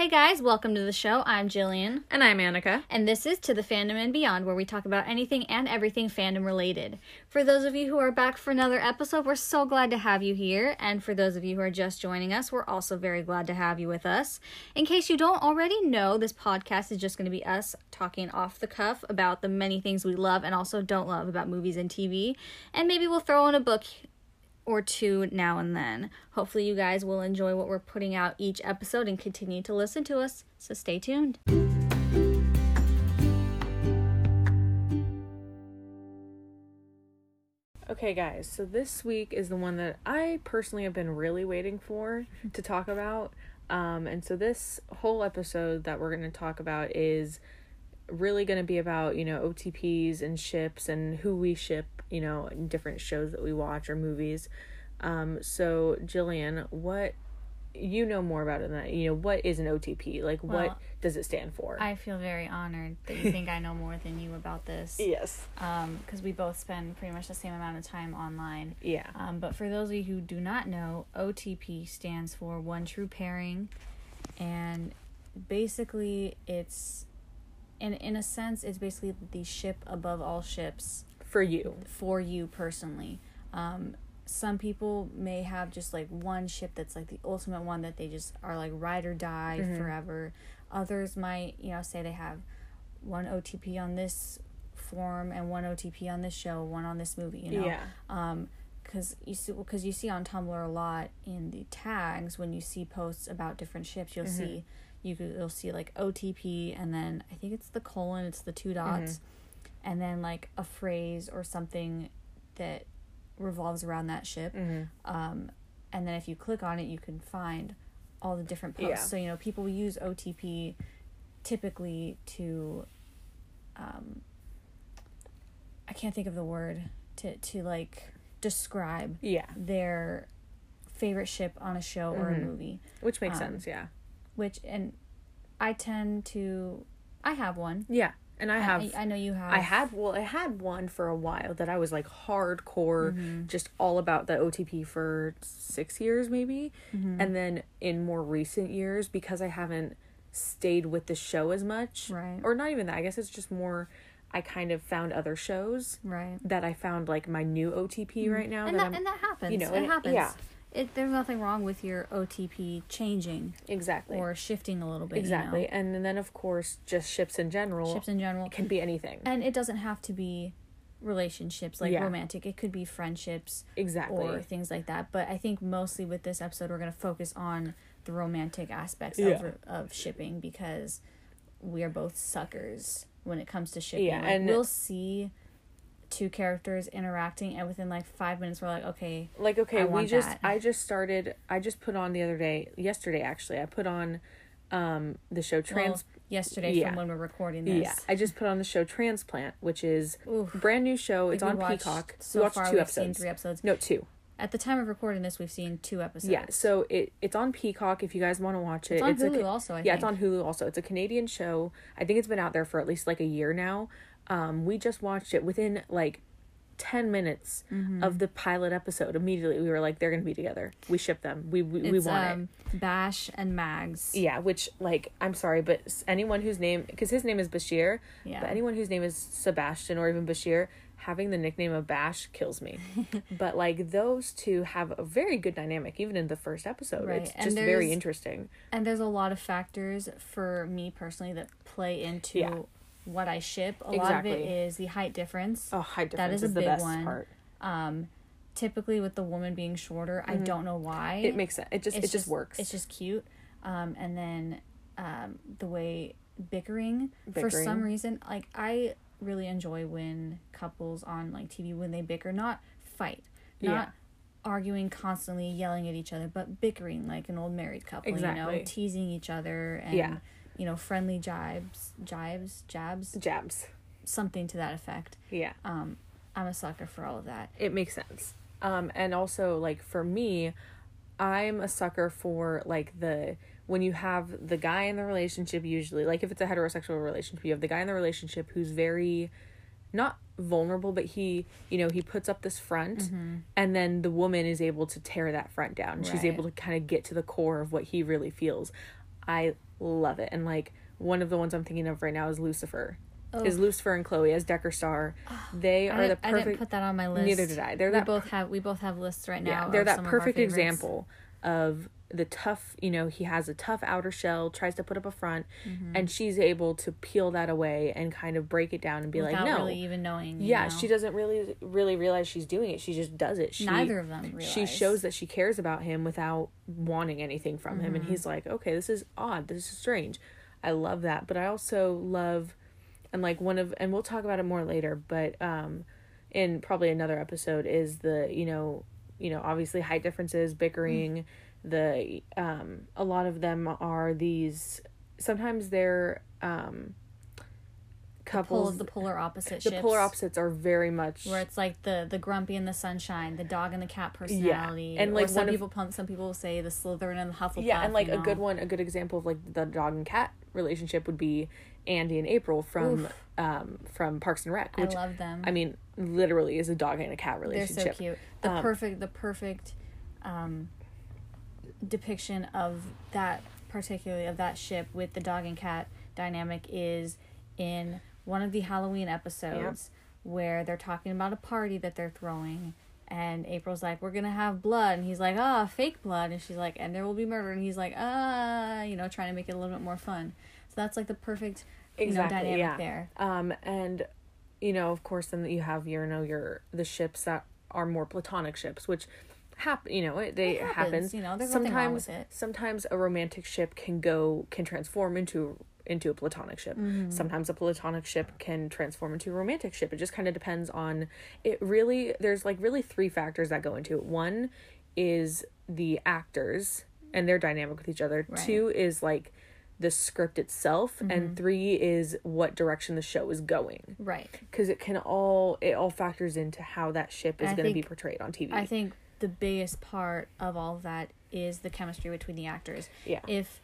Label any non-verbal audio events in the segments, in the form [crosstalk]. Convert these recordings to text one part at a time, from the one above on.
Hey guys, welcome to the show. I'm Jillian. And I'm Annika. And this is To the Fandom and Beyond, where we talk about anything and everything fandom related. For those of you who are back for another episode, we're so glad to have you here. And for those of you who are just joining us, we're also very glad to have you with us. In case you don't already know, this podcast is just going to be us talking off the cuff about the many things we love and also don't love about movies and TV. And maybe we'll throw in a book or two now and then. Hopefully, you guys will enjoy what we're putting out each episode and continue to listen to us. So stay tuned. Okay, guys, so this week is the one that I personally have been really waiting for to talk about. Um, and so, this whole episode that we're going to talk about is really going to be about, you know, OTPs and ships and who we ship, you know, in different shows that we watch or movies. Um, so, Jillian, what you know more about it than that. You know, what is an OTP? Like, Well, what does it stand for? I feel very honored that you think I know more than you about this. [laughs] yes. Um, because we both spend pretty much the same amount of time online. Yeah. Um, but for those of you who do not know, OTP stands for One True Pairing, and basically it's, in in a sense, it's basically the ship above all ships For you. for you personally. Um, some people may have just like one ship that's like the ultimate one that they just are like ride or die Mm-hmm. forever. Others might, you know, say they have one OTP on this form and one OTP on this show, one on this movie, you know. Yeah. Um, because you see, because you see on Tumblr a lot in the tags when you see posts about different ships, you'll see you could, you'll see like OTP and then I think it's the colon, it's the two dots, and then like a phrase or something that revolves around that ship. Mm-hmm. Um, and then if you click on it, you can find all the different posts. Yeah. So you know, people use OTP typically to, um, I can't think of the word to to like describe Yeah. their favorite ship on a show or a Mhm. movie. Which makes Um, sense, yeah. Which and I tend to, I have one. Yeah. And I have I, I know you have. I had well, I had one for a while that I was like hardcore, Mm-hmm. just all about the OTP for six years maybe, Mm-hmm. and then in more recent years because I haven't stayed with the show as much, Right. Or not even that. I guess it's just more. I kind of found other shows right. that I found like my new OTP right now. and that, I'm, and that happens. you know, it it- happens. yeah. It, there's nothing wrong with your OTP changing exactly, or shifting a little bit. exactly, You know? and then of course just ships in general. Ships in general. it can be anything. And it doesn't have to be relationships like Yeah. romantic. It could be friendships exactly. or things like that. But I think mostly with this episode, we're going to focus on the romantic aspects Yeah. of, of shipping because we are both suckers when it comes to shipping. Yeah, Like, and- we'll see two characters interacting, and within like five minutes, we're like, okay, like okay I we just that. i just started i just put on the other day yesterday actually i put on um the show well, trans yesterday yeah. from when we're recording this. yeah i just put on the show transplant which is Oof. brand new show it's on peacock So we watched far, two we've episodes seen three episodes. no two At the time of recording this, we've seen two episodes. yeah so it it's on peacock if you guys want to watch it it's on a Hulu Ca- also. I yeah think. it's on hulu also it's a canadian show i think it's been out there for at least like a year now um we just watched it within like 10 minutes Mm-hmm. of the pilot episode immediately we were like they're gonna be together we ship them we we, we It's, want it um, Bash and Mags. Yeah, which like I'm sorry, but anyone whose name because his name is Bashir, Yeah. but anyone whose name is Sebastian or even Bashir, having the nickname of Bash kills me. [laughs] but like those two have a very good dynamic, even in the first episode. Right, It's and just very interesting. And there's a lot of factors for me personally that play into Yeah. What I ship. A lot of it is the height difference. Oh, height difference That is is, a the big best one. part. Um, typically with the woman being shorter, I don't know why. Mm-hmm. It makes sense. It just It's it just, works. It's just cute. Um, and then um, the way bickering, for some reason, like I really enjoy when couples on like TV when they bicker, not fight, not Yeah. arguing constantly, yelling at each other, but bickering like an old married couple. You know, Exactly. teasing each other and Yeah. You know friendly jibes, jibes, jabs, jabs. something to that effect. Yeah. Um, I'm a sucker for all of that. it makes sense um and also like for me i'm a sucker for like the when you have the guy in the relationship usually like if it's a heterosexual relationship you have the guy in the relationship who's very not vulnerable but he you know he puts up this front and then the woman is able to tear that front down she's able to kind of get to the core of what he really feels i love it. And like one of the ones I'm thinking of right now is Lucifer. Oh. Is Lucifer and Chloe as Decker Star. Ah, they are the didn't, I perfect didn't put that on my list. Neither did I. They're we that both have we both have lists right now. yeah, they're that some of our perfect example of the tough, you know, he has a tough outer shell, tries to put up a front, and she's able to peel that away and kind of break it down and be without like, no. really even knowing. yeah, know? she doesn't really really realize she's doing it. She just does it. She, Neither of them realize. she shows that she cares about him without wanting anything from him and Mm-hmm. he's like okay this is odd this is strange i love that but i also love and like one of and we'll talk about it more later but um in probably another episode is the you know you know obviously height differences bickering the um a lot of them are these sometimes they're um couples the polar opposite. the ships, polar opposites are very much Where it's like the the grumpy and the sunshine, the dog and the cat personality. yeah. and, like, some of- people pump some people say the Slytherin and the Hufflepuff. yeah and like a good one a good example of like the dog and cat relationship would be andy and april from Oof. um from parks and rec which I love them. I mean literally is a dog and a cat relationship They're so cute. The Um, perfect the perfect um depiction of that particularly of that ship with the dog and cat dynamic is in one of the Halloween episodes where they're talking about a party that they're throwing and April's like, We're gonna have blood and he's like, Ah, fake blood and she's like, and there will be murder and he's like, Ah you know, trying to make it a little bit more fun. So that's like the perfect you know, Exactly, dynamic yeah. there. um and you know of course then you have your you know your the ships that are more platonic ships which happen you know it, they It happens, happens, you know, there's nothing wrong sometimes sometimes a romantic ship can go can transform into into a platonic ship. Mm-hmm. sometimes a platonic ship can transform into a romantic ship. It just kind of depends on it really there's like really three factors that go into it. One is the actors and their dynamic with each other. Right. two is like the script itself. Mm-hmm. and three is what direction the show is going. Right. because it can all it all factors into how that ship is going to be portrayed on tv I think the biggest part of all of that is the chemistry between the actors. Yeah. If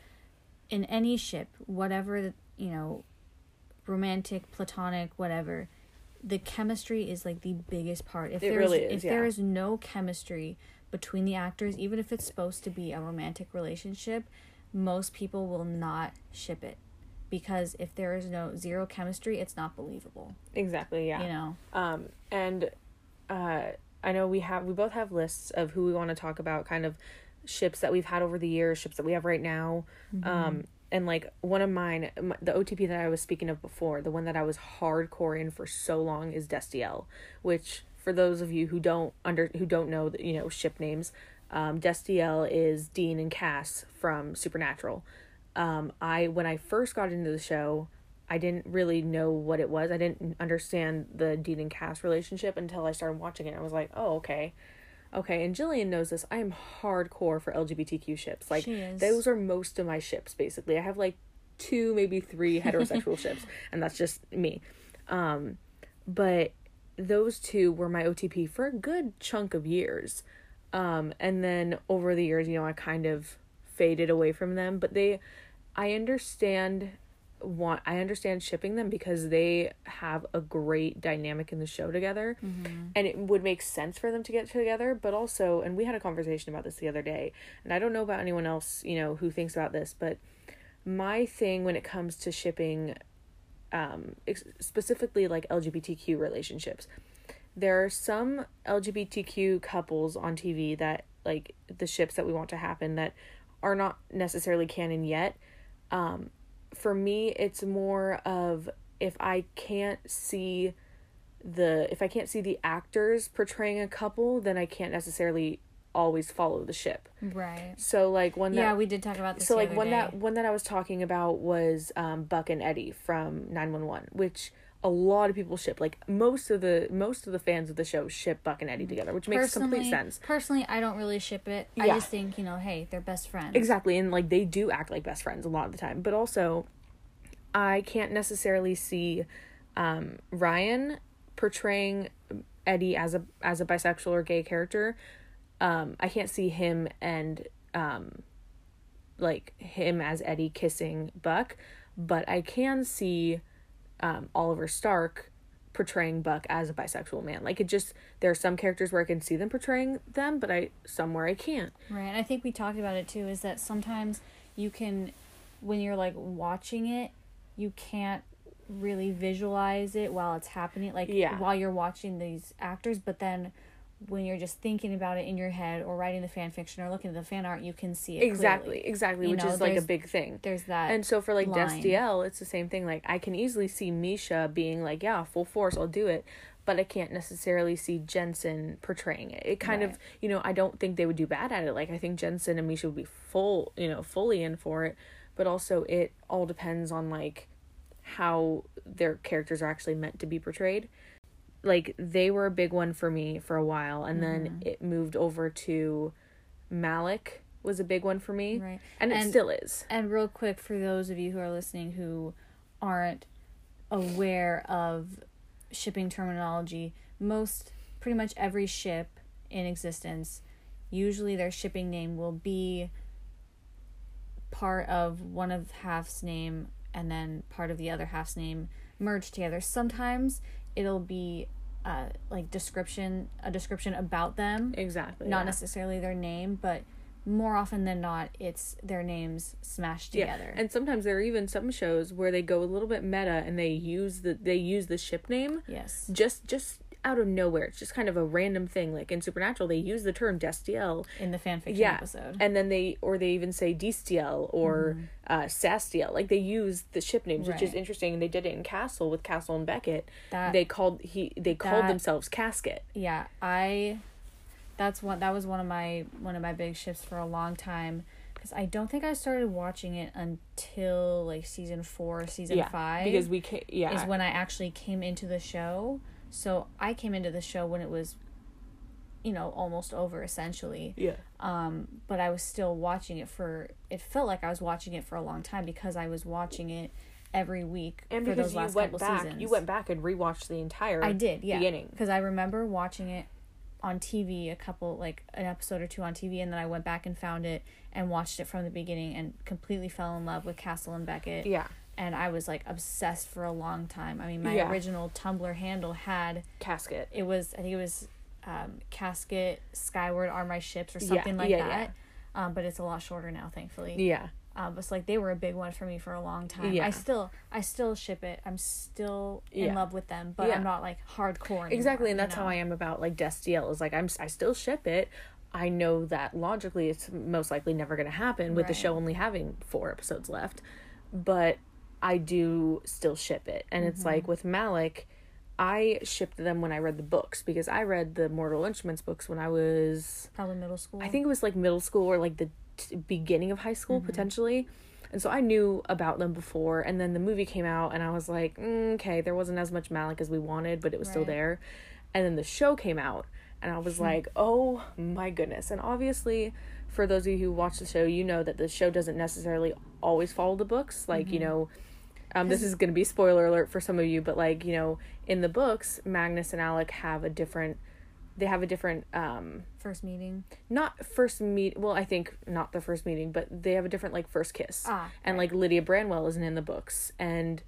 in any ship, whatever you know, romantic, platonic, whatever, the chemistry is like the biggest part. If It there's really is, if there yeah. is no chemistry between the actors, even if it's supposed to be a romantic relationship, most people will not ship it. Because if there is no zero chemistry, it's not believable. exactly yeah You know. Um, and uh, I know we have we both have lists of who we want to talk about, kind of ships that we've had over the years, ships that we have right now. Um, and like one of mine, m the OTP that I was speaking of before, the one that I was hardcore in for so long is Destiel, which for those of you who don't under who don't know the, you know ship names, um, Destiel is Dean and Cass from Supernatural. Um, I when I first got into the show, I didn't really know what it was. I didn't understand the Dean and Cass relationship until I started watching it. I was like, oh, okay. Okay, and Jillian knows this. I am hardcore for LGBTQ ships. Like those are most of my ships basically. I have like two, maybe three [laughs] heterosexual ships, and that's just me. Um, but those two were my OTP for a good chunk of years. Um, and then over the years, you know, I kind of faded away from them, but they I understand want I understand shipping them because they have a great dynamic in the show together and it would make sense for them to get together but also and we had a conversation about this the other day and I don't know about anyone else you know who thinks about this but my thing when it comes to shipping um ex- specifically like LGBTQ relationships there are some LGBTQ couples on TV that like the ships that we want to happen that are not necessarily canon yet. Um, for me, it's more of if I can't see the if I can't see the actors portraying a couple, then I can't necessarily always follow the ship. Right. So like one that Yeah, we did talk about this. so the like one day. that one that I was talking about was um, Buck and Eddie from Nine One One, which a lot of people ship. Like most of the most of the fans of the show ship Buck and Eddie together, which makes complete sense. Personally, I don't really ship it. I just think you know, hey, they're best friends. Exactly, and like they do act like best friends a lot of the time. But also, I can't necessarily see um, Ryan portraying Eddie as a as a bisexual or gay character. Um, I can't see him and um, like him as Eddie kissing Buck, but I can see um, Oliver Stark portraying Buck as a bisexual man. Like it just there are some characters where I can see them portraying them, but I somewhere I can't. Right. And I think we talked about it too. Is that sometimes you can when you're like watching it, you can't really visualize it while it's happening like Yeah. while you're watching these actors, but then when you're just thinking about it in your head or writing the fan fiction or looking at the fan art, you can see it exactly clearly. exactly You which know, is like a big thing There's that and so for like. Destiel, it's the same thing. Like I can easily see Misha being like, "Yeah, full force, I'll do it," but I can't necessarily see Jensen portraying it. It kind Right. of, you know, I don't think they would do bad at it. Like I think Jensen and Misha would be full, you know, fully in for it, but also it all depends on like how their characters are actually meant to be portrayed. Like they were a big one for me for a while, and then Mm-hmm. it moved over to Malec was a big one for me, Right. and it And- still is. And real quick for those of you who are listening who aren't aware of shipping terminology, most pretty much every ship in existence, usually their shipping name will be part of one of half's name and then part of the other half's name merged together. Sometimes it'll be uh, like description a description about them Exactly. not yeah. necessarily their name, but more often than not, it's their names smashed together. yeah. And sometimes there are even some shows where they go a little bit meta and they use the they use the ship name yes, just just out of nowhere. It's just kind of a random thing. Like in Supernatural, they use the term Destiel. in the fan fiction Yeah, episode. and then they or they even say Destiel or uh, Sastiel. Like they use the ship names, which is. Interesting. And they did it in Castle with Castle and Beckett. That- they called he they called that- themselves Caskett. yeah, I. That's one. That was one of my one of my big shifts for a long time because I don't think I started watching it until like season four, season yeah, five. because we ca- yeah is when I actually came into the show. So I came into the show when it was, you know, almost over essentially. yeah. Um but i was still watching it for it felt like i was watching it for a long time because i was watching it every week and for because those you last went couple back seasons. you went back and rewatched the entire i did yeah. beginning. Because i remember watching it on tv a couple like an episode or two on tv and then i went back and found it and watched it from the beginning and completely fell in love with castle and beckett. Yeah and i was like obsessed for a long time. I mean my Yeah. original tumblr handle had Caskett. it was i think it was um, caskett skyward are my ships or Yeah, something like yeah, yeah. that. Um, but it's a lot shorter now thankfully. Yeah. Um, but it's like they were a big one for me for a long time. Yeah. i still i still ship it. I'm still in Yeah. love with them but Yeah. i'm not like hardcore anymore, exactly and you that's how i am about like destiel is like i'm i still ship it. I know that logically it's most likely never going to happen with the show only having four episodes left but i do still ship it and it's Mm-hmm. like with malec i shipped them when i read the books because i read the mortal instruments books when i was probably middle school I think it was like middle school or like the t- beginning of high school potentially. And so I knew about them before, and then the movie came out, and I was like, mm, okay, there wasn't as much Malec as we wanted, but it was still there. And then the show came out, and I was like, oh my goodness. And obviously, for those of you who watch the show, you know that the show doesn't necessarily always follow the books. Like, you know, um, this is going to be spoiler alert for some of you, but like, you know, in the books, Magnus and Alec have a different, they have a different, um, first meeting? not first meet well i think not the first meeting but they have a different like first kiss. Ah, and like lydia branwell isn't in the books and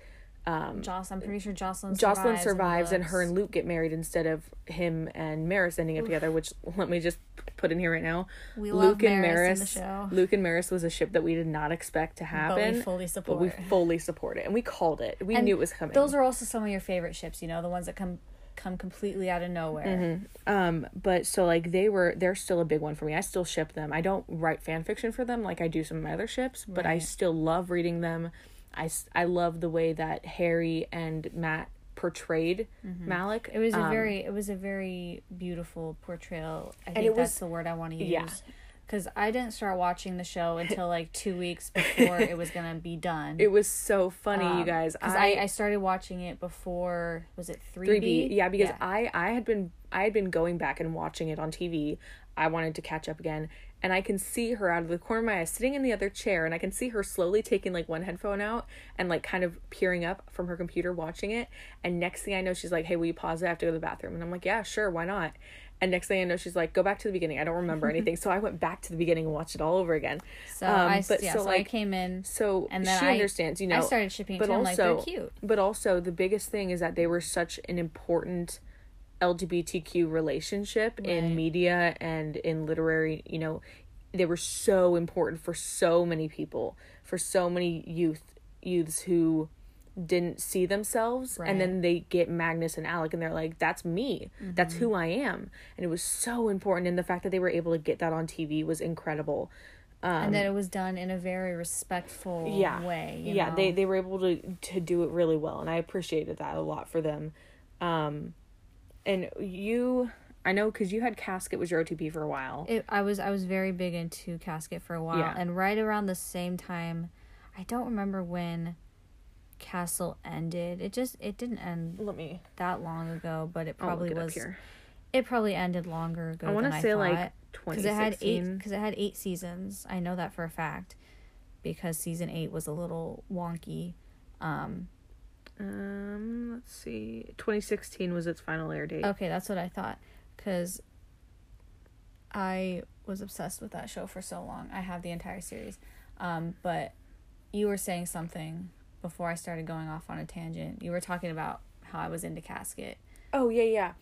um jocelyn i'm pretty sure jocelyn jocelyn survives, survives in and her and luke get married instead of him and maryse ending up together which let me just put in here right now. We luke and Maryse maryse in the show. Luke and maryse was a ship that we did not expect to but happen we fully but support. we fully support it and we called it. We And knew it was coming. those are also some of your favorite ships you know the ones that come come completely out of nowhere. Um, but so like they were they're still a big one for me. I still ship them. I don't write fan fiction for them like I do some of my other ships, but I still love reading them. I, I love the way that Harry and Matt portrayed Malec. Mm-hmm. It was a Um, very it was a very beautiful portrayal. I think that's was- the word I want to use. yeah. Cuz I didn't start watching the show [laughs] until like 2 weeks [laughs] before it was going to be done. it was so funny, you Um, guys. Cuz I, I started watching it before was it 3B? 3B. Yeah, because I I had been I had been going back and watching it on TV. I wanted to catch up again, and I can see her out of the corner of my eye sitting in the other chair, and I can see her slowly taking like one headphone out and like kind of peering up from her computer watching it. And next thing I know, she's like, "Hey, will you pause it? I have to go to the bathroom." And I'm like, "Yeah, sure, why not?" And next thing I know, she's like, "Go back to the beginning. I don't remember [laughs] anything." so I went back to the beginning and watched it all over again. So Um, I but yeah, so, so, I came in So and then she I understands, you know. I started shipping but too. Like they're cute. but also the biggest thing is that they were such an important LGBTQ relationship in media and in literary, you know, they were so important for so many people, for so many youth youths who didn't see themselves Right. and then they get Magnus and Alec and they're like that's me that's Mm-hmm. who I am and it was so important and the fact that they were able to get that on TV was incredible and that it was done in a very respectful Um, yeah way. you yeah know? they they were able to to do it really well and i appreciated that a lot for them um and you i know because you had caskett was your otp for a while It, I was I was very big into Caskett for a while, Yeah. and right around the same time, I don't remember when Castle ended. It just it didn't end let me that long ago, but it probably it was. It probably ended longer ago. i want to say like thought. because it had eight because it had eight seasons. I know that for a fact because season eight was a little wonky. Um, um let's see 2016 was its final air date okay, that's what I thought because I was obsessed with that show for so long. I have the entire series, um, but you were saying something before I started going off on a tangent. You were talking about how I was into Caskett, oh yeah yeah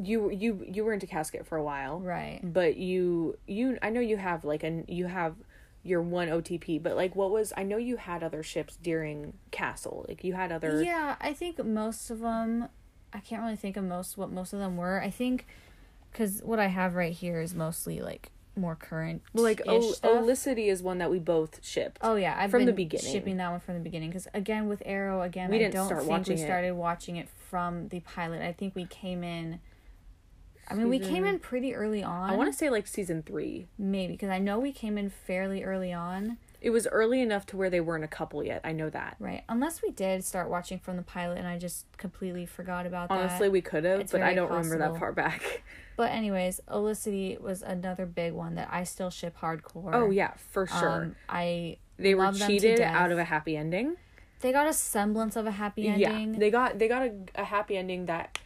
you you you were into caskett for a while right? but you you i know you have like an you have your one otp but like what was i know you had other ships during castle like you had other Yeah, I think most of them. I can't really think of most what most of them were. I think because what I have right here is mostly like more current. Well, like o- Olicity is one that we both shipped. Oh yeah, I've from been the beginning. shipping that one from the beginning because again with Arrow again We I didn't don't start think watching we it. started watching it from the pilot. I think we came in. I mean, we came in pretty early on. I want to say like season three. maybe because I know we came in fairly early on, It was early enough to where they weren't a couple yet. I know that. right? Unless we did start watching from the pilot and I just completely forgot about that. Honestly, we could have, but I don't remember that possible. far back. [laughs] But anyways, Olicity was another big one that I still ship hardcore. Oh yeah, for sure. Um, I they were love them to cheated out of a happy ending. they got a semblance of a happy ending. Yeah, they got they got a, a happy ending that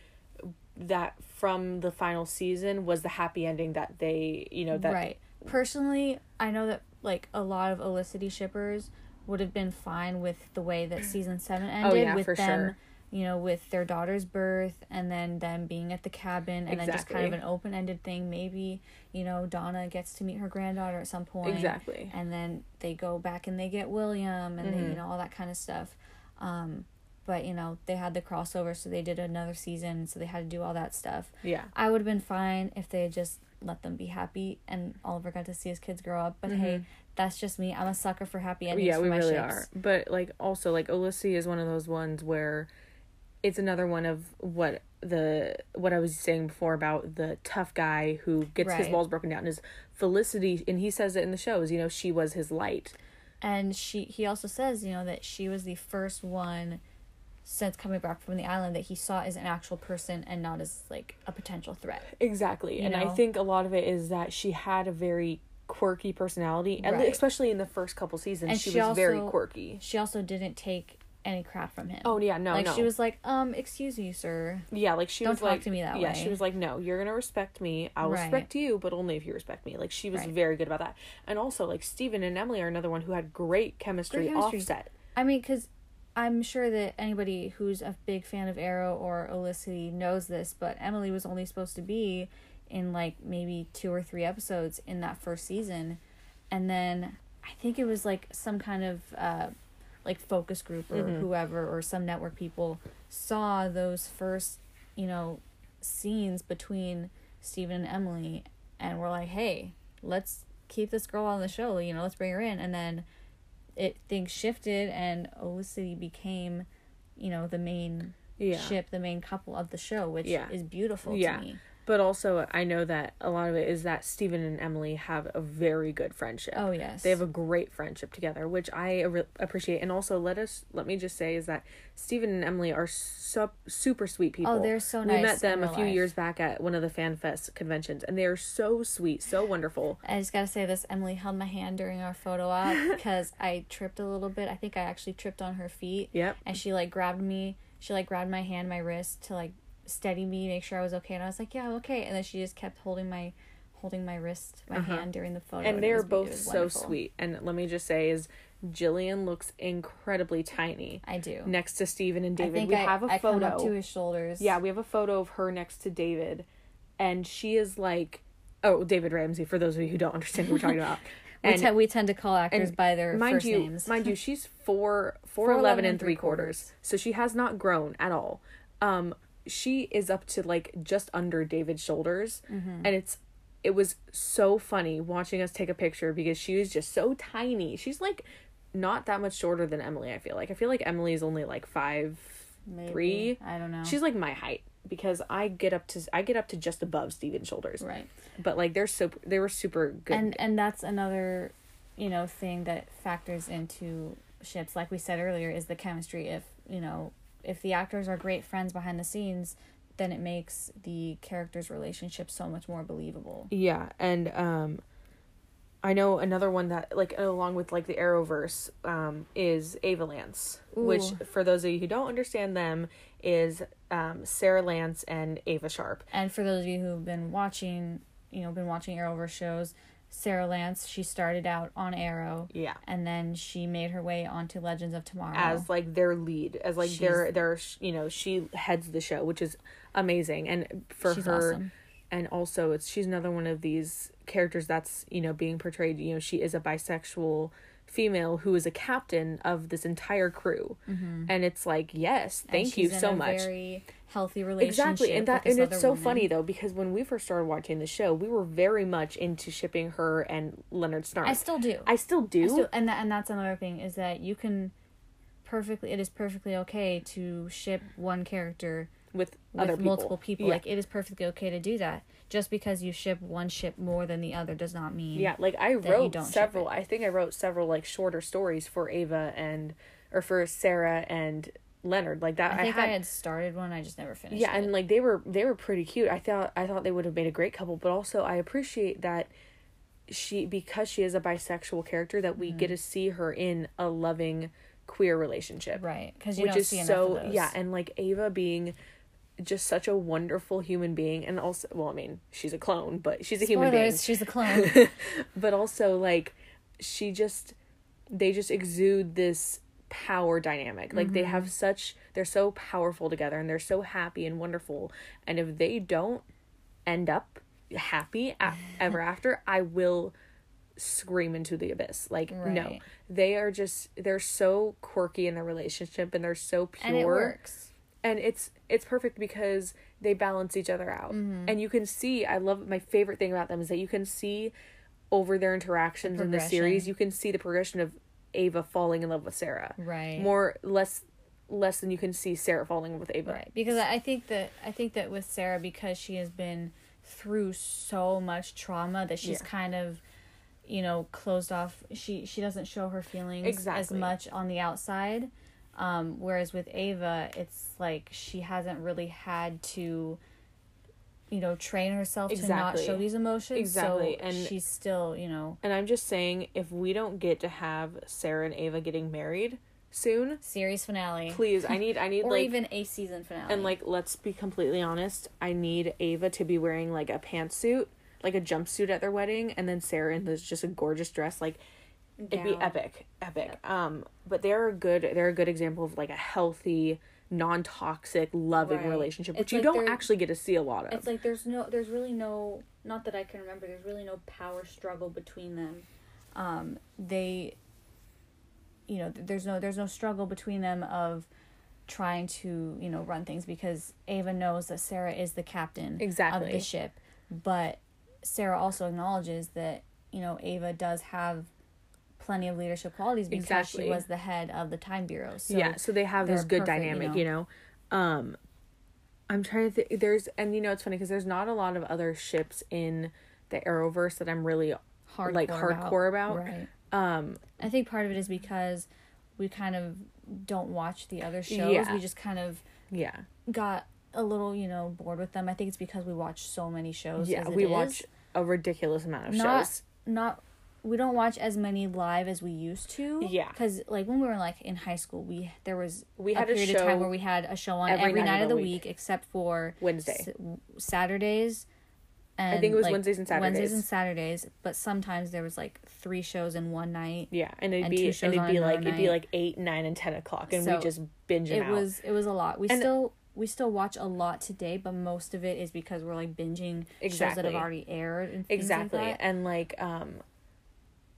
that from the final season was the happy ending that they you know that right. Personally, I know that like a lot of Olicity shippers would have been fine with the way that [clears throat] season seven ended Oh, yeah, with for them, sure. you know, with their daughter's birth and then them being at the cabin and then just kind of an open ended thing. Maybe, you know, Donna gets to meet her granddaughter at some point. exactly. and then they go back and they get William and they, Mm-hmm. you know all that kind of stuff. Um, but you know they had the crossover, so they did another season, so they had to do all that stuff. Yeah. I would have been fine if they had just let them be happy and Oliver got to see his kids grow up. But hey, that's just me. I'm a sucker for happy endings. Mm-hmm. yeah, we really ships. are. But like also like Olicity is one of those ones where it's another one of what the what I was saying before about the tough guy who gets his Right. walls broken down is Felicity and he says it in the shows, you know, she was his light. And she he also says, you know, that she was the first one since coming back from the island that he saw as an actual person and not as like a potential threat. Exactly. You and I think a lot of it is that she had a very quirky personality, and Right. especially in the first couple seasons, And she, she was very quirky. She also didn't take any crap from him. Oh yeah, no, like no. she was like, um, excuse you, sir. yeah, like she Don't was talk like to me that yeah, way. she was like, no, you're gonna respect me. I'll Right. respect you, but only if you respect me. Like she was Right. very good about that. And also like Stephen and Emily are another one who had great chemistry, Great chemistry. offset. I mean, because I'm sure that anybody who's a big fan of Arrow or Olicity knows this, but Emily was only supposed to be in like maybe two or three episodes in that first season, and then I think it was like some kind of uh, like focus group or Mhm. whoever or some network people saw those first, you know, scenes between Stephen and Emily, and were like, hey, let's keep this girl on the show. You know, let's bring her in, and then it things shifted and Olicity became, you know, the main Yeah. ship, the main couple of the show, which Yeah. is beautiful Yeah. to me. But also I know that a lot of it is that Stephen and Emily have a very good friendship. Oh yes. They have a great friendship together, which I re- appreciate. And also, let us let me just say is that Stephen and Emily are su- super sweet people. Oh, they're so nice. We met them a few life. years back at one of the Fan Fest conventions, and they are so sweet, so wonderful. I just gotta say this. Emily held my hand during our photo op [laughs] because I tripped a little bit. I think I actually tripped on her feet. Yep. And she like grabbed me. She like grabbed my hand, my wrist to like steady me, make sure I was okay. And I was like, yeah, I'm okay. And then she just kept holding my, holding my wrist, my hand during the photo. Uh-huh. And they're both so wonderful. sweet. And let me just say is Jillian looks incredibly tiny I do. next to Stephen and David. we I, have a I photo. up to his shoulders. Yeah, we have a photo of her next to David, and she is like oh David Ramsey for those of you who don't understand what we're talking about. [laughs] we, And te- we tend to call actors by their mind first you, names. mind you, [laughs] she's four four eleven and three quarters, so she has not grown at all. Um, she is up to like just under David's shoulders, Mm-hmm. and it's it was so funny watching us take a picture because she was just so tiny. She's like not that much shorter than Emily. I feel like I feel like Emily is only like five Maybe. three. I don't know. She's like my height because I get up to I get up to just above Steven's shoulders. right. But like they're so they were super good. and and that's another you know thing that factors into ships like we said earlier is the chemistry if you know if the actors are great friends behind the scenes then it makes the characters relationship so much more believable Yeah, and um I know another one that like along with like the Arrowverse um is Avalance, which for those of you who don't understand them is um Sara Lance and Ava Sharp. and for those of you who've been watching you know been watching arrowverse shows sara lance she started out on arrow Yeah. and then she made her way onto legends of tomorrow As like their lead, as like She's- their their you know, she heads the show, which is amazing and for her awesome. and also it's she's another one of these characters that's, you know, being portrayed, you know, she is a bisexual female who is a captain of this entire crew. Mm-hmm. And it's like, yes, thank you so a much. very healthy relationship exactly and that and it's so woman. funny though because when we first started watching the show we were very much into shipping her and leonard snart i still do i still do I still, and that and that's another thing is that you can perfectly it is perfectly okay to ship one character with, with other people. multiple people yeah. like it is perfectly okay to do that just because you ship one ship more than the other does not mean yeah like i wrote several i think i wrote several like shorter stories for ava and or for sara and leonard like that i i, think I had, had, started one i just never finished yeah it. and like they were they were pretty cute i thought i thought they would have made a great couple but also i appreciate that she because she is a bisexual character that we Mm-hmm. get to see her in a loving queer relationship right because you which don't is see enough so of those. yeah and like ava being just such a wonderful human being. And also well i mean she's a clone but she's a human being. she's a clone. [laughs] But also like she just they just exude this power dynamic. Like they Mm-hmm. have such they're so powerful together and they're so happy and wonderful. And if they don't end up happy a- ever [laughs] after i will scream into the abyss. Like no. They are just they're so quirky in their relationship and they're so pure and it works and it's it's perfect because they balance each other out Mm-hmm. and you can see i love my favorite thing about them is that you can see over their interactions in the series you can see the progression of ava falling in love with sara right more less less than you can see sara falling in love with ava Right. Because I I think that I think that with Sara because she has been through so much trauma that she's Yeah. kind of you know closed off she she doesn't show her feelings exactly. as much on the outside um whereas with Ava it's like she hasn't really had to you know train herself to not show these emotions. Exactly, so and- she's still you know. And i'm just saying if we don't get to have sara and ava getting married soon series finale. please i need i [laughs] need or like even a season finale. And like, let's be completely honest. I need Ava to be wearing like a pantsuit, like a jumpsuit at their wedding, and then Sara in this just a gorgeous dress. Like, it'd be epic, epic. Um, but they're a good, they're a good example of like a healthy, non-toxic, loving Right. relationship, It's which you like don't actually get to see a lot of. It's like there's no, there's really no, not that I can remember. There's really no power struggle between them. Um, they, you know, there's no, there's no struggle between them of trying to, you know, run things because Ava knows that Sara is the captain exactly. of the ship, but Sara also acknowledges that you know Ava does have plenty of leadership qualities because Exactly. she was the head of the time bureau. So yeah, so they have this good perfect, you dynamic, know? you know. Um, I'm trying to think. There's and you know it's funny because there's not a lot of other ships in the Arrowverse that I'm really hardcore like hardcore about. Right. um I think part of it is because we kind of don't watch the other shows. Yeah. We just kind of yeah got a little, you know, bored with them. I think it's because we watch so many shows. yeah we is. watch a ridiculous amount of not shows not we don't watch as many live as we used to. Yeah. Because like when we were like in high school, we there was We had a period of time where we had a show on every every, night night, of the week. week, except for Wednesday. S- Saturdays. And I think it was like, Wednesdays and Saturdays. Wednesdays and Saturdays, but sometimes there was like three shows in one night. yeah and it'd and be and it'd be like it'd be like eight nine and ten o'clock and we So, just binge It out was it was a lot. We And- still we still watch a lot today, but most of it is because we're like binging shows that have already aired. And like exactly that. and like um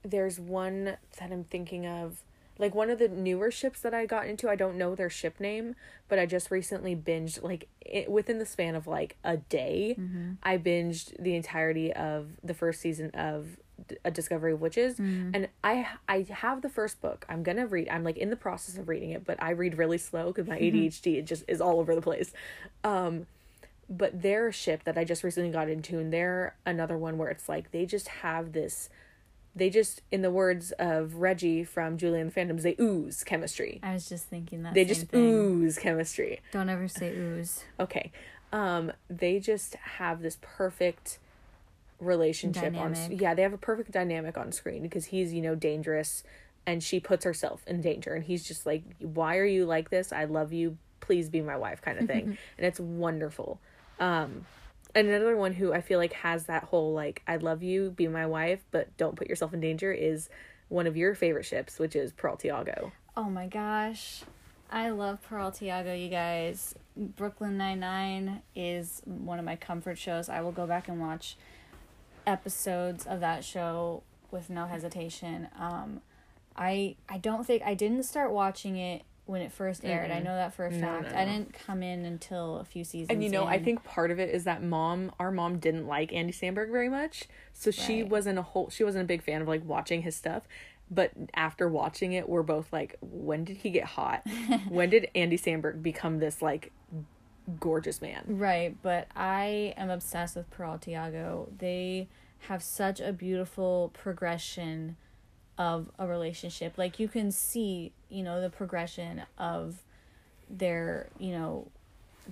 there's one that i'm thinking of like one of the newer ships that i got into i don't know their ship name but i just recently binged like it, within the span of like a day Mm-hmm. i binged the entirety of the first season of a discovery of witches Mm-hmm. and i i have the first book i'm gonna read i'm like in the process of reading it but i read really slow because my adhd it just is all over the place um but they're ship that I just recently got into, and they're another one where it's like they just have this. They just, in the words of Reggie from Julie and the Phantoms, they ooze chemistry. I was just thinking that. They just thing. ooze chemistry. Don't ever say ooze. Okay, um, they just have this perfect relationship on. Yeah, they have a perfect dynamic on screen because he's you know dangerous, and she puts herself in danger, and he's just like, "Why are you like this? I love you. Please be my wife," kind of thing, [laughs] and it's wonderful. Um, another one who I feel like has that whole like I love you, be my wife, but don't put yourself in danger is one of your favorite ships, which is Peraltiago. Oh my gosh. I love Peraltiago, you guys. Brooklyn Nine Nine is one of my comfort shows. I will go back and watch episodes of that show with no hesitation. Um, I I don't think I didn't start watching it when it first aired. I Mm-mm. know that for a fact. no, I didn't come in until a few seasons. And you know, I think part of it is that mom, our mom, didn't like Andy Samberg very much, so she wasn't a whole. She wasn't a big fan of like watching his stuff. But after watching it, we're both like, when did he get hot? [laughs] when did Andy Samberg become this like gorgeous man? Right, but I am obsessed with Peraltiago. They have such a beautiful progression of a relationship. Like you can see, you know, the progression of their, you know,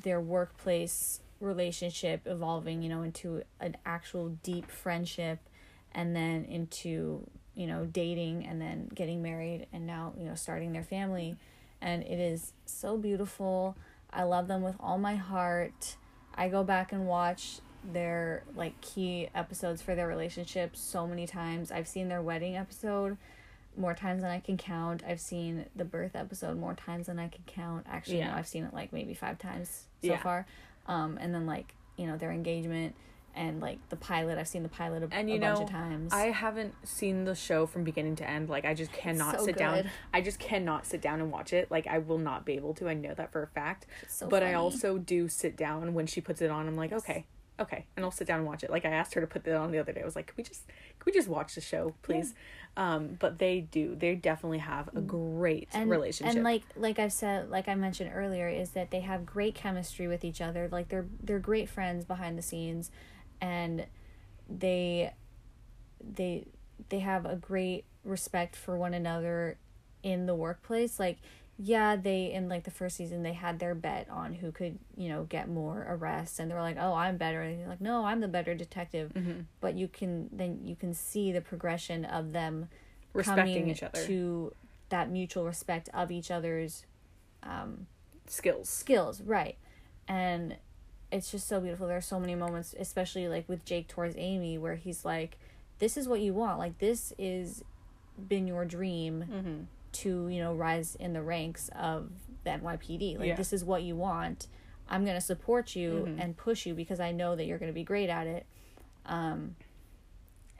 their workplace relationship evolving, you know, into an actual deep friendship and then into, you know, dating and then getting married and now, you know, starting their family. And it is so beautiful. I love them with all my heart. I go back and watch their like key episodes for their relationship so many times. I've seen their wedding episode more times than I can count. I've seen the birth episode more times than I can count. Actually, no, I've seen it like maybe five times so Yeah. far. Um, and then like you know their engagement and like the pilot. I've seen the pilot a, And a you bunch know, of times. I haven't seen the show from beginning to end. Like I just cannot so sit down. I just cannot sit down and watch it. Like I will not be able to. I know that for a fact. So but I also do sit down when she puts it on. I'm like, okay, okay, and I'll sit down and watch it. Like I asked her to put that on the other day. I was like, can we just can we just watch the show, please? Um, but they do. They definitely have a great and, relationship. And like like I've said, like I mentioned earlier, is that they have great chemistry with each other. Like they're they're great friends behind the scenes, and they they they have a great respect for one another in the workplace. Like yeah, they in like the first season they had their bet on who could you know get more arrests, and they were like, oh, I'm better. And they're like, no, I'm the better detective. Mm-hmm. But you can then you can see the progression of them respecting coming each other, to that mutual respect of each other's um, skills. skills, right? And it's just so beautiful. There are so many moments, especially like with Jake towards Amy, where he's like, "This is what you want. Like this is been your dream Mm-hmm. To you know rise in the ranks of the NYPD. Like Yeah. this is what you want. I'm gonna support you Mhm. and push you because I know that you're gonna be great at it." Um,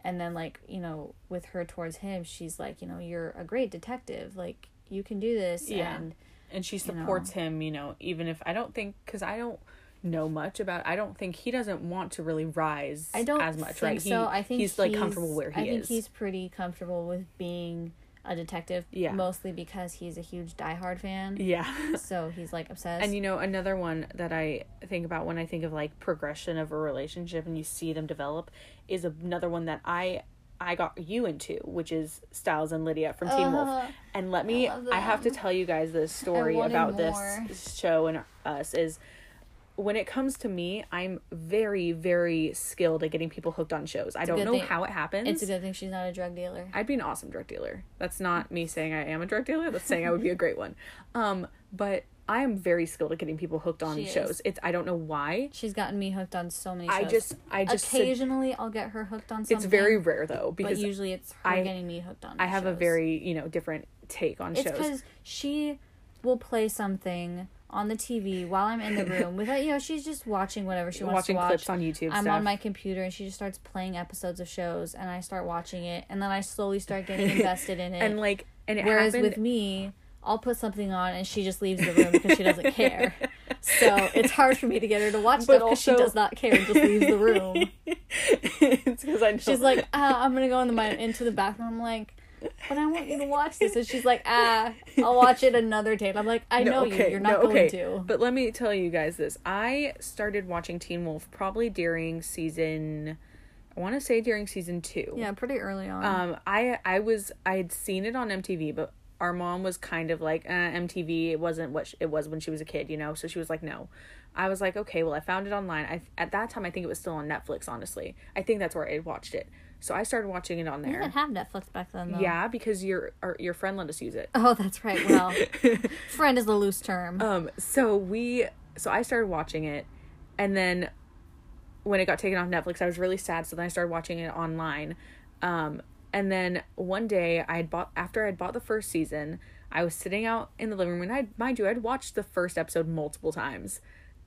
and then like you know with her towards him, she's like, you know, you're a great detective. Like you can do this. Yeah. And and she you know. supports him you know even if i don't think because i don't know much about i don't think he doesn't want to really rise I don't as much think right so. he, I think he's like comfortable where he is. I think he's pretty comfortable with being a detective. Yeah. Mostly because he's a huge Die Hard fan. yeah [laughs] So he's like obsessed. and you know another one that i think about when i think of like progression of a relationship and you see them develop is another one that i i got you into which is stiles and lydia from teen wolf Uh, and let me love I, have to tell you guys this story about more. this show and us is when it comes to me i'm very very skilled at getting people hooked on shows I don't know thing. how it happens It's a good thing she's not a drug dealer. I'd be an awesome drug dealer. That's not me saying I am a drug dealer. That's saying I would be a [laughs] great one. Um, but I am very skilled at getting people hooked on She shows. is. It's I don't know why. She's gotten me hooked on so many shows. I just I just said- occasionally I'll get her hooked on something. it's very rare though but because usually it's her I- getting me hooked on. I have a very you know different take on It's shows. because she will play something on the TV while I'm in the room without you know she's just watching whatever she wants Watching to watch. clips on YouTube. I'm stuff. on my computer and she just starts playing episodes of shows and I start watching it and then I slowly start getting [laughs] invested in it. and like and it Whereas happened with me, I'll put something on and she just leaves the room because she doesn't care. [laughs] So it's hard for me to get her to watch But stuff because she does not care and just leaves the room. [laughs] it's because I know. She's like, ah, I'm gonna go in the my into the bathroom. I'm like, but I want you to watch this. And she's like, ah, I'll watch it another day. And I'm like, I know you. You're not no, going to. But let me tell you guys this. I started watching Teen Wolf probably during season I want to say during season 2. Yeah, pretty early on. Um I I was I had seen it on MTV, but our mom was kind of like, uh, MTV it wasn't what sh- it was when she was a kid, you know. So she was like, "No." I was like, "Okay, well, I found it online." I at that time I think it was still on Netflix, honestly. I think that's where I watched it. So I started watching it on we there. didn't have Netflix back then, though. Yeah, because your our, your friend let us use it. Oh, that's right. Well, [laughs] friend is the loose term. Um, so we, so I started watching it, and then when it got taken off Netflix, I was really sad. So then I started watching it online. Um, and then one day I had bought after I had bought the first season, I was sitting out in the living room, and I mind you, I'd watched the first episode multiple times,